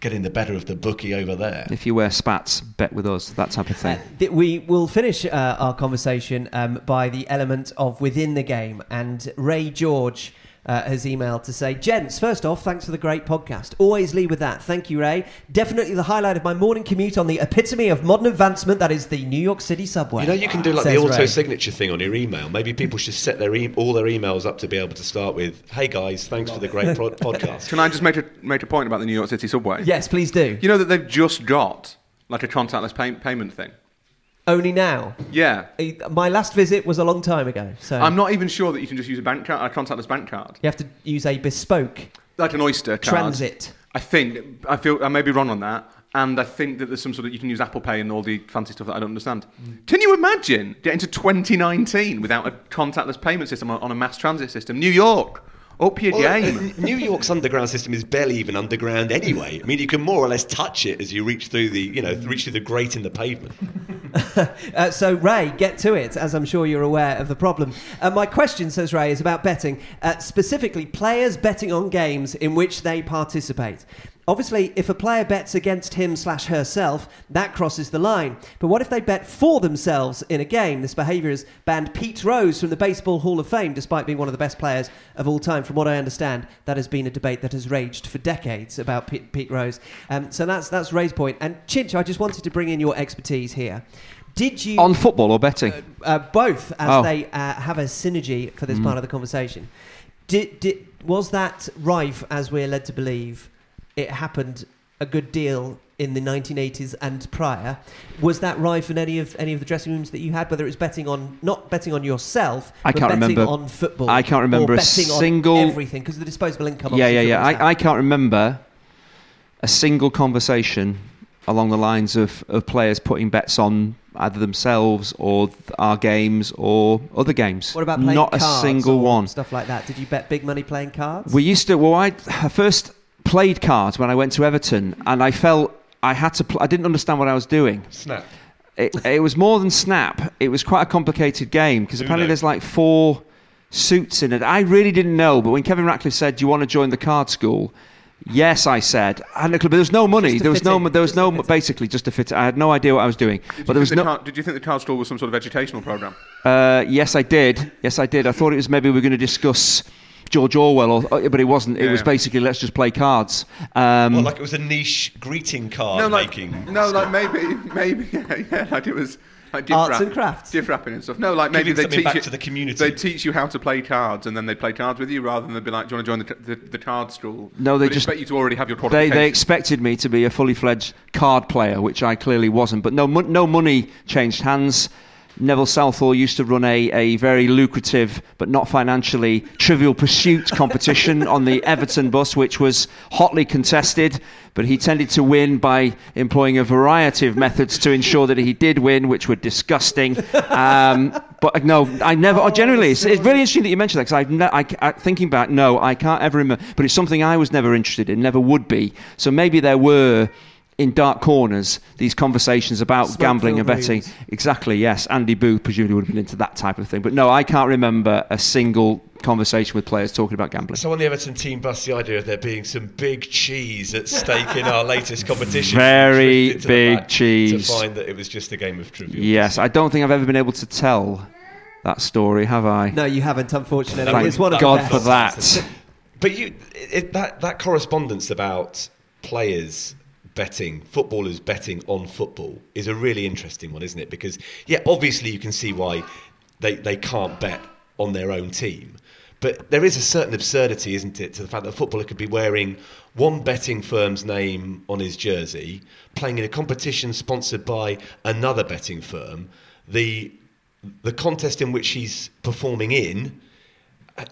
getting the better of the bookie over there. If you wear spats, bet with us, that type of thing. Uh, th- we will finish uh, our conversation um, by the element of within the game. And Ray George uh, has emailed to say, Gents, first off, thanks for the great podcast. Always lead with that. Thank you, Ray. Definitely the highlight of my morning commute on the epitome of modern advancement that is the New York City subway. You know, you can do like the auto Ray. signature thing on your email. Maybe people should set their e- all their emails up to be able to start with, "Hey guys, thanks for the great pro- [LAUGHS] podcast." Can I just make a, make a point about the New York City subway? Yes, please do. You know that they've just got like a contactless pay- payment thing? Only now. Yeah. My last visit was a long time ago, so I'm not even sure that you can just use a bank card, a contactless bank card. you have to use a bespoke Like an Oyster card. transit. I think I feel I may be wrong on that, and I think that there's some sort of you can use Apple Pay and all the fancy stuff that I don't understand. Mm. Can you imagine getting to 2019 without a contactless payment system on, on a mass transit system? New York, up your Well, game. [LAUGHS] New York's underground system is barely even underground anyway. I mean, you can more or less touch it as you reach through the, you know, reach through the grate in the pavement. [LAUGHS] Uh, so, Ray, get to it, as I'm sure you're aware of the problem. Uh, my question, says Ray, is about betting, uh, specifically players betting on games in which they participate. Obviously, if a player bets against him slash herself, that crosses the line. But what if they bet for themselves in a game? This behaviour has banned Pete Rose from the Baseball Hall of Fame, despite being one of the best players of all time. From what I understand, that has been a debate that has raged for decades about Pete, Pete Rose. Um, so that's that's Ray's point. And Chinch, I just wanted to bring in your expertise here. Did you On football or betting? uh, both as Oh. they uh, have a synergy for this part of the conversation. Did, did was that rife as we're led to believe? It happened a good deal in the 1980s and prior. Was that rife in any of any of the dressing rooms that you had? Whether it was betting on not betting on yourself, I but can't betting remember- on football. I can't remember a single- on everything because the disposable income. yeah, yeah, yeah. I, I can't remember a single conversation along the lines of, of players putting bets on either themselves or th- our games or other games. What about playing Not a single one. Stuff like that. Did you bet big money playing cards? We used to. Well, I first played cards when I went to Everton, and I felt I had to. Pl- I didn't understand what I was doing. Snap. It, it was more than Snap. It was quite a complicated game because apparently there's like four suits in it. I really didn't know, but when Kevin Ratcliffe said, "Do you want to join the card school?" Yes, I said. And but there was no money. Just to There was no. in. There was Just no. Basically, just to fit. I had no idea what I was doing. Did But there was the no. car- did you think the card school was some sort of educational program? Uh, yes, I did. Yes, I did. I thought it was maybe we were going to discuss George Orwell, or, uh, but it wasn't. It Yeah, was basically let's just play cards. Um, Well, like it was a niche greeting card no, like making. no, like maybe, maybe, yeah, [LAUGHS] yeah, like it was. Like gift Arts wrap- and crafts. gift wrapping and stuff. No, like maybe they teach back you, to the community. They teach you how to play cards, and then they play cards with you, rather than they'd be like, "Do you want to join the, the, the card school?" No, they They'd just- expect you to already have your They, qualifications. they expected me to be a fully fledged card player, which I clearly wasn't. But no, no money changed hands. Neville Southall used to run a, a very lucrative but not financially trivial pursuit competition [LAUGHS] on the Everton bus, which was hotly contested. But he tended to win by employing a variety of methods to ensure that he did win, which were disgusting. Um, but no, I never. Oh, generally, it's, it's really interesting that you mentioned that because ne- I, I, thinking back, no, I can't ever remember. But it's something I was never interested in, never would be. So maybe there were in dark corners these conversations about Smoke gambling and betting. rooms. Exactly, yes. Andy Booth presumably would have been into that type of thing. But no, I can't remember a single conversation with players talking about gambling. So on the Everton team bus, the idea of there being some big cheese at stake in [LAUGHS] our latest competition. Very drifted to the big cheese. To find that it was just a game of trivia. Yes, I don't think I've ever been able to tell that story, have I? No, you haven't, unfortunately. Thank it's one of God for that. [LAUGHS] But you, it, that that correspondence about players betting, footballers betting on football, is a really interesting one, isn't it? Because yeah, obviously you can see why they they can't bet on their own team, but there is a certain absurdity, isn't it, to the fact that a footballer could be wearing one betting firm's name on his jersey, playing in a competition sponsored by another betting firm. The the contest in which he's performing in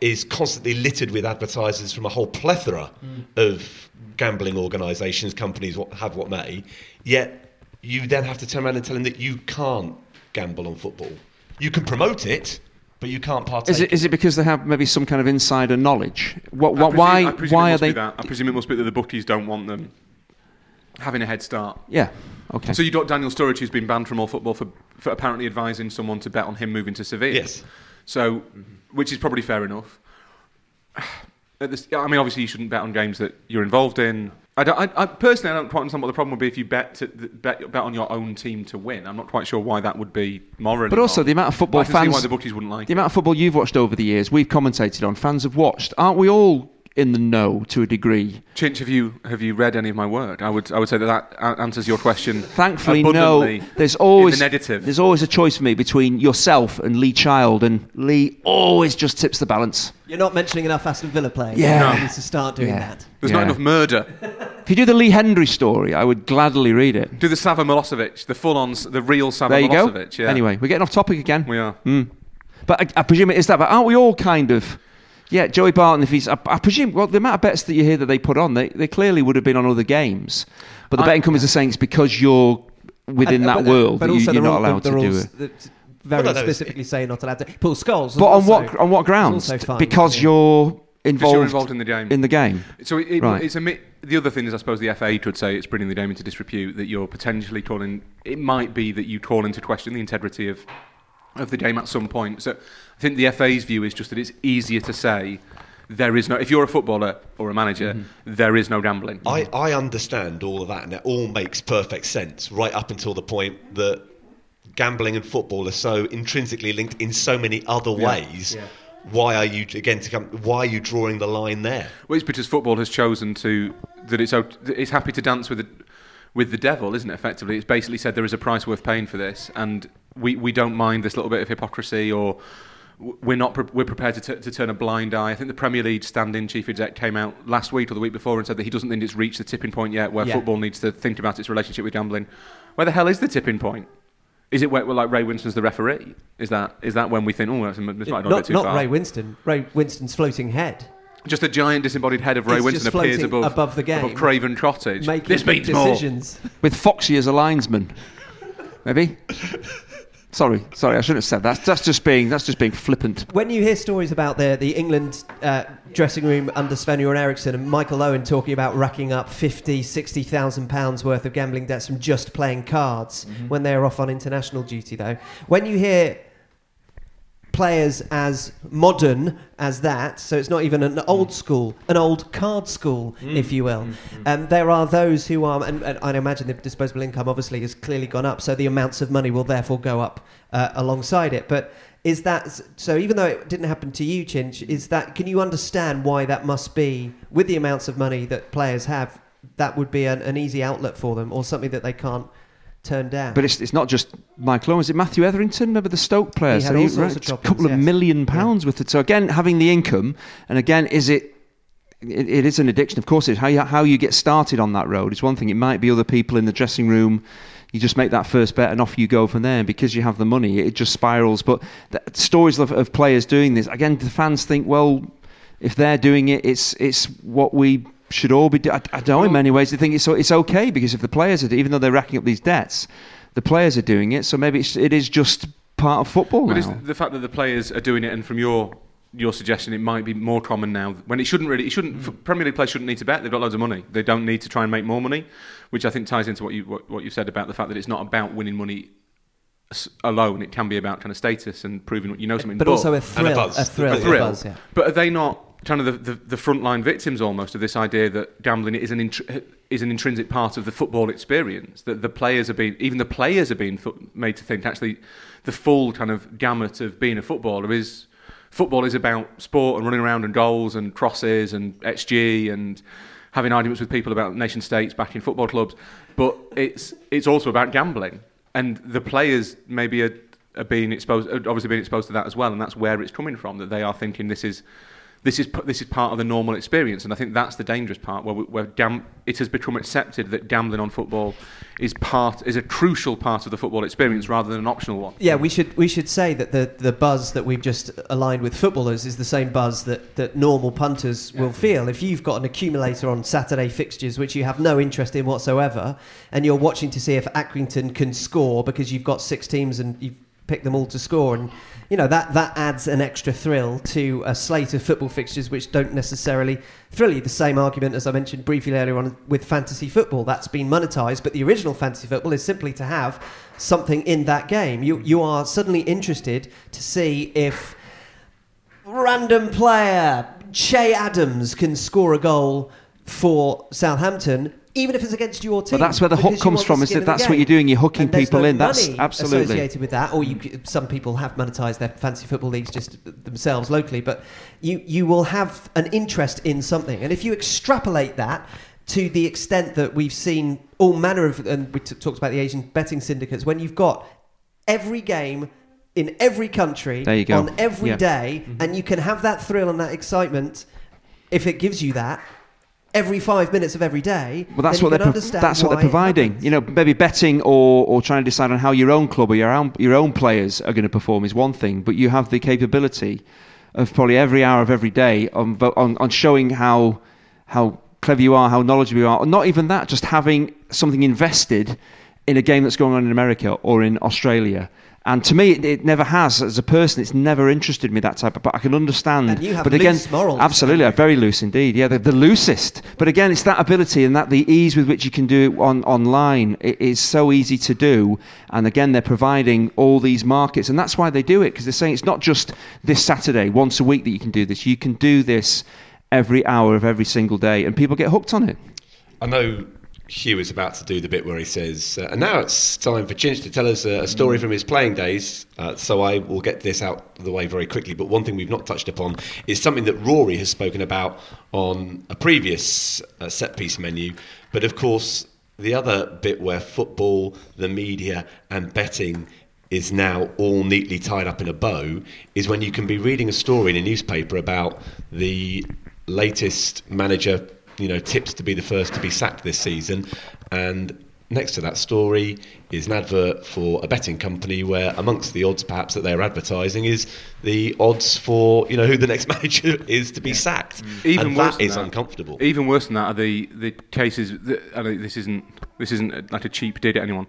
is constantly littered with advertisers from a whole plethora mm. of gambling organisations, companies, what have what may. Yet you then have to turn around and tell them that you can't gamble on football. You can promote it, but you can't partake. Is it, is it because they have maybe some kind of insider knowledge? What, I what, presume- why I presume why it are must be they? That. I presume it must be that the bookies don't want them having a head start. Yeah, okay. So you got Daniel Sturridge, who's been banned from all football for, for apparently advising someone to bet on him moving to Sevilla. Yes. So, which is probably fair enough. This, I mean, obviously, you shouldn't bet on games that you're involved in. I, don't, I, I personally, I don't quite understand what the problem would be if you bet to, bet, bet on your own team to win. I'm not quite sure why that would be morally. But also the amount of football I fans- why the bookies wouldn't like The it. amount of football you've watched over the years, we've commentated on, fans have watched. Aren't we all in the know to a degree? Chinch, have you have you read any of my work? I would I would say that that answers your question. Thankfully, no. There's always in the negative. There's always a choice for me between yourself and Lee Child, and Lee always just tips the balance. You're not mentioning enough Aston Villa players. Yeah. You need to start doing Yeah. that. There's Yeah. not enough murder. If you do the Lee Hendrie story, I would gladly read it. Do the Savo Milosevic, the full-on, the real Savo There you go. Yeah. Anyway, we're getting off topic again. we are. Hmm. But I, I presume it is that. But aren't we all kind of? Yeah, Joey Barton. If he's, I, I presume, well, the amount of bets that you hear that they put on, they, they clearly would have been on other games. But the I- betting companies are saying it's because you're within And- that but- uh, world but that you, also you're the not rule- allowed the to do it. that Very Well, no, no, it's- specifically say not allowed to. Paul Scholes. But on also- what on what grounds? also because yeah. you're involved, you're involved in the game. In the game. So it, it, Right. it's a mi- the other thing is, I suppose the FA could say it's bringing the game into disrepute that you're potentially calling. It might be that you call into question the integrity of of the game at some point. So I think the FA's view is just that it's easier to say there is no. If you're a footballer or a manager, Mm-hmm. there is no gambling. I, I understand all of that, and it all makes perfect sense, right up until the point that gambling and football are so intrinsically linked in so many other ways. Why are you again to come? Why are you drawing the line there? Well, it's because football has chosen to that it's it's happy to dance with the with the devil, isn't it? Effectively, it's basically said there is a price worth paying for this, and we, we don't mind this little bit of hypocrisy, or w- we're not pre- we're prepared to, t- to turn a blind eye. I think the Premier League standing chief exec came out last week or the week before and said that he doesn't think it's reached the tipping point yet where Yeah. football needs to think about its relationship with gambling. Where the hell is the tipping point? Is it where, where like Ray Winstone's the referee? Is that is that when we think, oh, that's, this might have gone a bit not too not far? Ray Winstone. Ray Winstone's floating head. Just a giant disembodied head of Ray It's Winstone just appears above, above the game. above Craven Cottage. Making this big means more. decisions. With Foxy as a linesman. [LAUGHS] Maybe? Sorry, sorry, I shouldn't have said that. That's just being that's just being flippant. When you hear stories about the, the England uh, dressing room under Sven Göran Eriksson and Michael Owen talking about racking up 50, 60,000 pounds worth of gambling debts from just playing cards Mm-hmm. when they're off on international duty, though, when you hear players as modern as that, so it's not even an old school, an old card school, if you will. Um, there are those who are, and, and I imagine the disposable income obviously has clearly gone up, so the amounts of money will therefore go up uh, alongside it. But is that so? Even though it didn't happen to you, Chinch, is that can you understand why that must be with the amounts of money that players have? That would be an, an easy outlet for them, or something that they can't turned down. But it's, it's not just Michael Owen. Is it Matthew Etherington? Remember the Stoke player? He had So all sorts of a couple of million pounds with it. So again, having the income, and again, is it? It, it is an addiction, of course. It is how you, how you get started on that road is one thing. It might be other people in the dressing room. You just make that first bet, and off you go from there. And because you have the money, it just spirals. But the stories of, of players doing this again, the fans think, well, if they're doing it, it's it's what we should all be. I, I don't know. In many ways, they think it's it's okay because if the players are, even though they're racking up these debts, the players are doing it. So maybe it's, it is just part of football But now. it's the fact that the players are doing it, and from your your suggestion, it might be more common now. When it shouldn't really, it shouldn't. Mm. f Premier League players shouldn't need to bet. They've got loads of money. They don't need to try and make more money, which I think ties into what you what, what you said about the fact that it's not about winning money alone. It can be about kind of status and proving what you know something. but also a thrill, buzz. a thrill, A a buzz, yeah. But are they not kind of the, the, the frontline victims almost of this idea that gambling is an is an intrinsic part of the football experience? That the players are being even the players are being made to think actually the full kind of gamut of being a footballer is football is about sport and running around and goals and crosses and xG and having arguments with people about nation states backing football clubs, but it's it's also about gambling and the players maybe are, are being exposed, obviously being exposed to that as well, and that's where it's coming from. That they are thinking this is this is this is part of the normal experience, and I think that's the dangerous part where, we, where gam- it has become accepted that gambling on football is part is a crucial part of the football experience rather than an optional one. Yeah, we should we should say that the, the buzz that we've just aligned with footballers is the same buzz that, that normal punters will feel. If you've got an accumulator on Saturday fixtures which you have no interest in whatsoever, and you're watching to see if Accrington can score because you've got six teams and you've picked them all to score, and you know that that adds an extra thrill to a slate of football fixtures which don't necessarily thrill you. The same argument as I mentioned briefly earlier on with fantasy football that's been monetized, but the original fantasy football is simply to have something in that game. You you are suddenly interested to see if random player Che Adams can score a goal for Southampton. Even if it's against your team, But that's where the hook comes from, is that that's what you're doing, you're hooking people no in. That's- absolutely. associated with that. Or you, some people have monetized their fancy football leagues just themselves locally, but you you will have an interest in something, and if you extrapolate that to the extent that we've seen all manner of, and we t- talked about the Asian betting syndicates, when you've got every game in every country There you go. on every Yeah. day, mm-hmm. and you can have that thrill and that excitement if it gives you that every five minutes of every day. Well, that's what they're pro- that's what they're providing. You know, maybe betting or, or trying to decide on how your own club or your own your own players are going to perform is one thing, but you have the capability of probably every hour of every day on on, on showing how how clever you are, how knowledgeable you are, or not even that, just having something invested in a game that's going on in America or in Australia. And to me, it, it never has. As a person, it's never interested me that type of. But I can understand. And you have but again, loose morals. absolutely, uh, very loose indeed. Yeah, the, the loosest. But again, it's that ability and that the ease with which you can do it on online. It is so easy to do. And again, they're providing all these markets, and that's why they do it because they're saying it's not just this Saturday, once a week that you can do this. You can do this every hour of every single day, and people get hooked on it. I know Hugh is about to do the bit where he says, uh, and now it's time for Chinch to tell us a, a story from his playing days. Uh, so I will get this out of the way very quickly. But one thing we've not touched upon is something that Rory has spoken about on a previous uh, set piece menu. But of course, the other bit where football, the media, and betting is now all neatly tied up in a bow is when you can be reading a story in a newspaper about the latest manager, you know, tips to be the first to be sacked this season, and next to that story is an advert for a betting company where amongst the odds perhaps that they're advertising is the odds for you know who the next [LAUGHS] manager is to be sacked mm. Even and worse that than that. uncomfortable Even worse than that are the, the cases. That, I know this isn't this isn't like a cheap dig at anyone,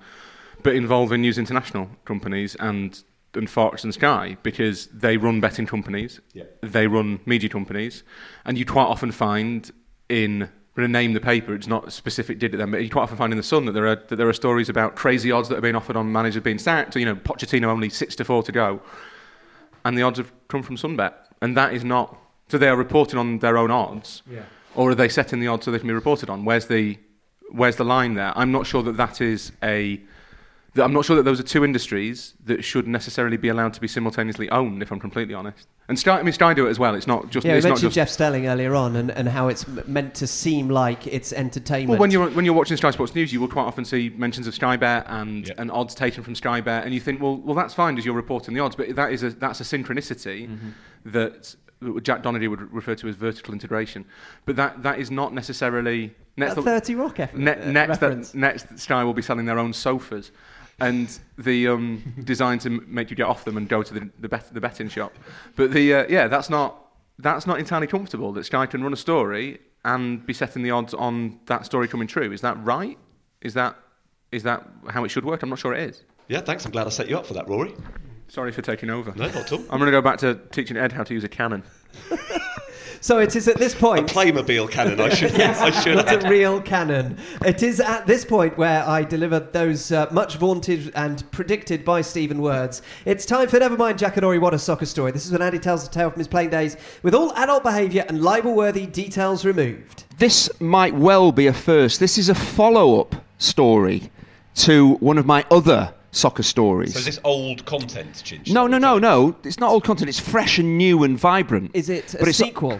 but involving news international companies and and Fox and Sky because they run betting companies, Yeah. they run media companies, and you quite often find in. I'm going to name the paper. It's not specific did at them, but you quite often find in the Sun that there are that there are stories about crazy odds that are being offered on managers being sacked. So, you know, Pochettino only six to four to go, and the odds have come from Sunbet, and that is not. So they are reporting on their own odds, or are they setting the odds so they can be reported on? Where's the where's the line there? I'm not sure that that is a. That I'm not sure that those are two industries that should necessarily be allowed to be simultaneously owned. If I'm completely honest, And Sky, I mean, Sky do it as well. It's not just. Yeah, we it's not mentioned just. Jeff Stelling earlier on and, and how it's meant to seem like it's entertainment. Well, when you're when you're watching Sky Sports News, you will quite often see mentions of Sky Bet and, Yeah. and odds taken from Sky Bet, and you think, well, well, that's fine as you're reporting the odds, but that is a, that's a synchronicity Mm-hmm. that, that Jack Donaghy would refer to as vertical integration, but that, that is not necessarily next. That 30 Rock F- ne- uh, next, reference. that, next, Sky will be selling their own sofas. And the um, designed to make you get off them and go to the the, bet, the betting shop, but the uh, yeah that's not that's not entirely comfortable that Sky can run a story and be setting the odds on that story coming true. Is that right? Is that is that how it should work? I'm not sure it is. Yeah, thanks. I'm glad I set you up for that, Rory. Sorry for taking over. No, not at all. I'm going to go back to teaching Ed how to use a cannon. [LAUGHS] so it is at this point. A point. Playmobil cannon. I should. [LAUGHS] yes, I should. Not add. a real cannon. It is at this point where I deliver those uh, much vaunted and predicted by Stephen words. It's time for Nevermind Jackanory What a Soccer Story. This is when Andy tells the tale from his playing days with all adult behaviour and libel worthy details removed. This might well be a first. This is a follow up story to one of my other soccer stories. So is this old content, Chinch? no, no, no, no. It's not old content. It's fresh and new and vibrant. Is it a But it's- sequel?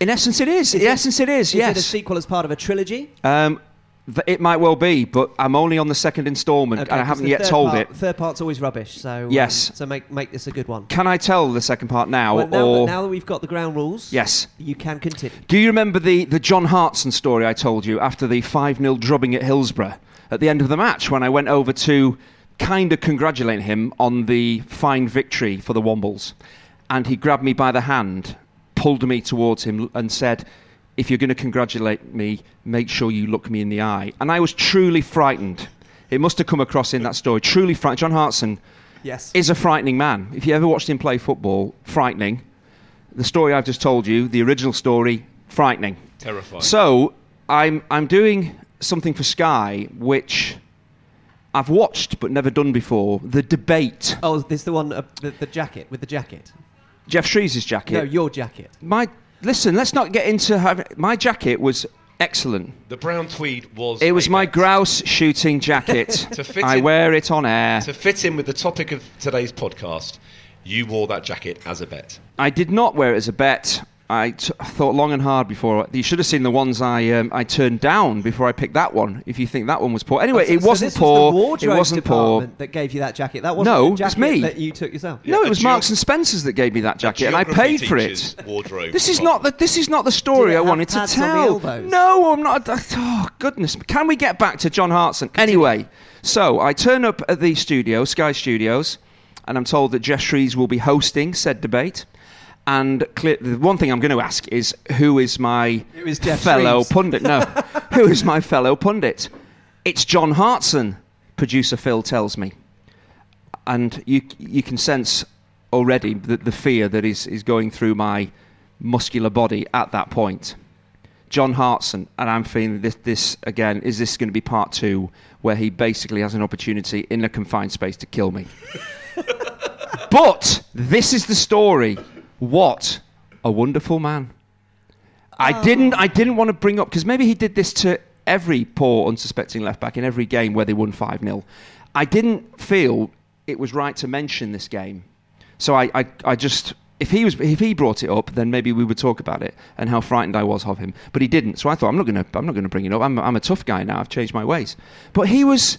In essence, it is. In it- essence, it is. Is yes. it a sequel as part of a trilogy? Um, th- it might well be, but I'm only on the second instalment and I haven't yet told part, it. Third part's always rubbish, so um, Yes. so make make this a good one. Can I tell the second part now, Well, now, or that, now that we've got the ground rules, yes? you can continue. Do you remember the, the John Hartson story I told you after the 5 0 drubbing at Hillsborough at the end of the match when I went over to kind of congratulate him on the fine victory for the Wombles? And he grabbed me by the hand, pulled me towards him, and said, If you're going to congratulate me, make sure you look me in the eye. And I was truly frightened. It must have come across in that story. Truly frightened. John Hartson Yes. is a frightening man. If you ever watched him play football, frightening. The story I've just told you, the original story, frightening. Terrifying. So I'm I'm doing something for Sky which I've watched but never done before. The debate. Oh, this the one, uh, the, the jacket with the jacket. Geoff Shreeves' jacket. No, your jacket. my listen. Let's not get into having, my jacket was excellent. the brown tweed was. It was my bet. grouse shooting jacket. [LAUGHS] To fit I in- wear it on air. To fit in with the topic of today's podcast, you wore that jacket as a bet. I did not wear it as a bet. I t- thought long and hard before. You should have seen the ones I um, I turned down before I picked that one. If you think that one was poor, anyway, So- it wasn't this poor. Was the it wasn't poor. that gave you that jacket. That wasn't No, the it's jacket me. that you took yourself. No, it was a Marks and Spencers that gave me that jacket, and I paid for it. Wardrobe. This is not the this is not the story I wanted to pads on the tell. No, I'm not. Oh goodness! Can we get back to John Hartson? Anyway, so I turn up at the studio, Sky Studios, and I'm told that Geoff Shreeves will be hosting said debate. And clear, the one thing I'm going to ask is who is my fellow Shreeves. [LAUGHS] pundit? No, who is my fellow pundit? It's John Hartson. Producer Phil tells me and you you can sense already the, the fear that is, is going through my muscular body at that point. John Hartson, and I'm feeling this, this again, is this going to be part two where he basically has an opportunity in a confined space to kill me? [LAUGHS] but this is the story. What a wonderful man. I oh. didn't I didn't want to bring up because maybe he did this to every poor unsuspecting left back in every game where they won 5 0. I didn't feel it was right to mention this game. So I, I, I just if he was if he brought it up, then maybe we would talk about it and how frightened I was of him. But he didn't. So I thought I'm not gonna I'm not gonna bring it up. I'm I'm a tough guy now. I've changed my ways. But he was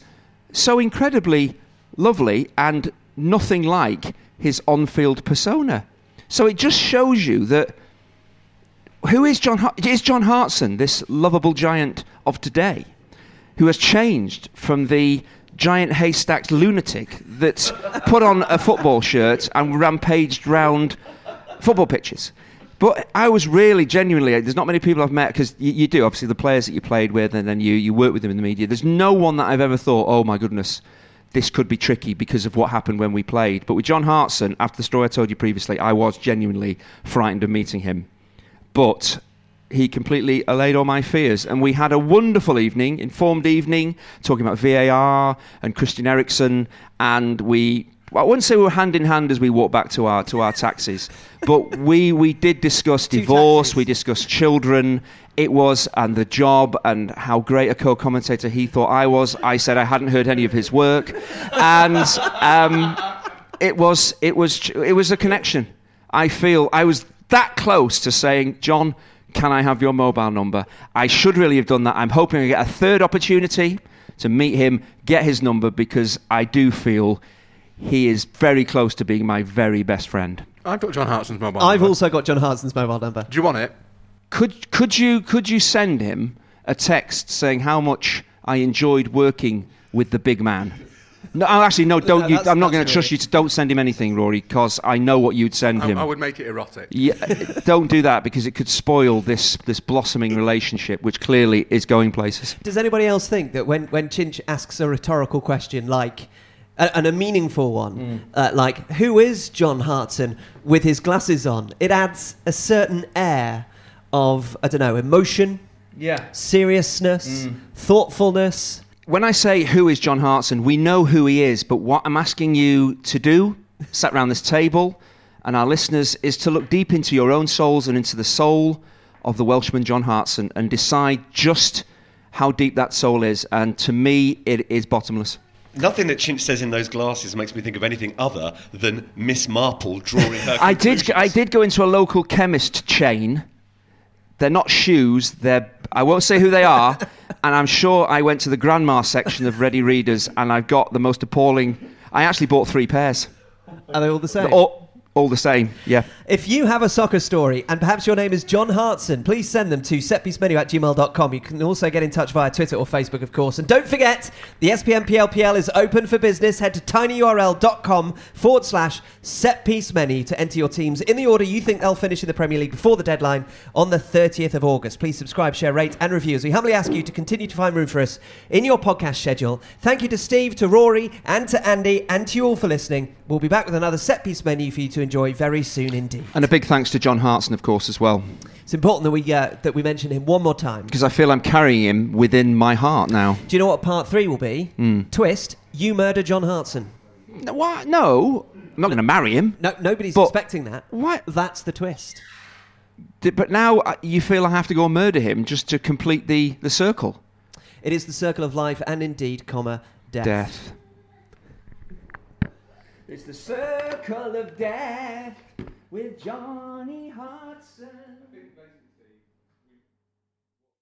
so incredibly lovely and nothing like his on-field persona. So it just shows you that who is John? Is John Hartson this lovable giant of today, who has changed from the giant haystacked lunatic that put on a football shirt and rampaged round football pitches? But I was really genuinely. There's not many people I've met because you, you do obviously the players that you played with, and then you you work with them in the media. There's no one that I've ever thought, oh my goodness, this could be tricky because of what happened when we played. But with John Hartson, after the story I told you previously, I was genuinely frightened of meeting him but he completely allayed all my fears. And we had a wonderful evening, informed evening, talking about VAR and Christian Eriksen. And we, I wouldn't say we were hand in hand as we walked back to our to our taxis, but we we did discuss divorce. We discussed children. It was and the job and how great a co-commentator he thought I was. I said I hadn't heard any of his work, and um, it was it was it was a connection. I feel I was that close to saying, John, can I have your mobile number? I should really have done that. I'm hoping I get a third opportunity to meet him, get his number, because I do feel he is very close to being my very best friend. I've got John Hartson's mobile. I've number. also got John Hartson's mobile number. Do you want it? Could could you could you send him a text saying how much I enjoyed working with the big man? No, oh, actually, no. Don't No, you? I'm not going to trust you to. Don't send him anything, Rory, because I know what you'd send I, him. I would make it erotic. Yeah, don't do that because it could spoil this this blossoming relationship, which clearly is going places. Does anybody else think that when, when Chinch asks a rhetorical question like, a, and a meaningful one, uh, like, who is John Hartson with his glasses on, it adds a certain air of, I don't know, emotion, Yeah. seriousness, thoughtfulness. When I say who is John Hartson, we know who he is, but what I'm asking you to do, [LAUGHS] sat around this table, and our listeners, is to look deep into your own souls and into the soul of the Welshman John Hartson and decide just how deep that soul is. And to me, it is bottomless. Nothing that Chinch says in those glasses makes me think of anything other than Miss Marple drawing her. [LAUGHS] I did. I did go into a local chemist chain. They're not shoes. They're. I won't say who they are. [LAUGHS] and I'm sure I went to the grandma section of Ready Readers, and I've got the most appalling. I actually bought three pairs. Are they all the same? All, all the same. Yeah. If you have a soccer story and perhaps your name is John Hartson, please send them to setpiecemenu at gmail.com. You can also get in touch via Twitter or Facebook, of course. And don't forget, the SPMPLPL is open for business. Head to tinyurl.com forward slash setpiece menu to enter your teams in the order you think they'll finish in the Premier League before the deadline on the 30th of August. Please subscribe, share, rate, and review as we humbly ask you to continue to find room for us in your podcast schedule. Thank you to Steve, to Rory, and to Andy, and to you all for listening. We'll be back with another set piece menu for you to enjoy very soon indeed. And a big thanks to John Hartson, of course, as well, It's important that we uh, that we mention him one more time. because I feel I'm carrying him within my heart now. Do you know what part three will be? Twist: You murder John Hartson. No, What? No, I'm not going to marry him. No, nobody's But- expecting that. What? That's the twist. But now uh, you feel I have to go and murder him just to complete the, the circle. It is the circle of life and indeed, comma death. Death. It's the circle of death with Johnny Hartson.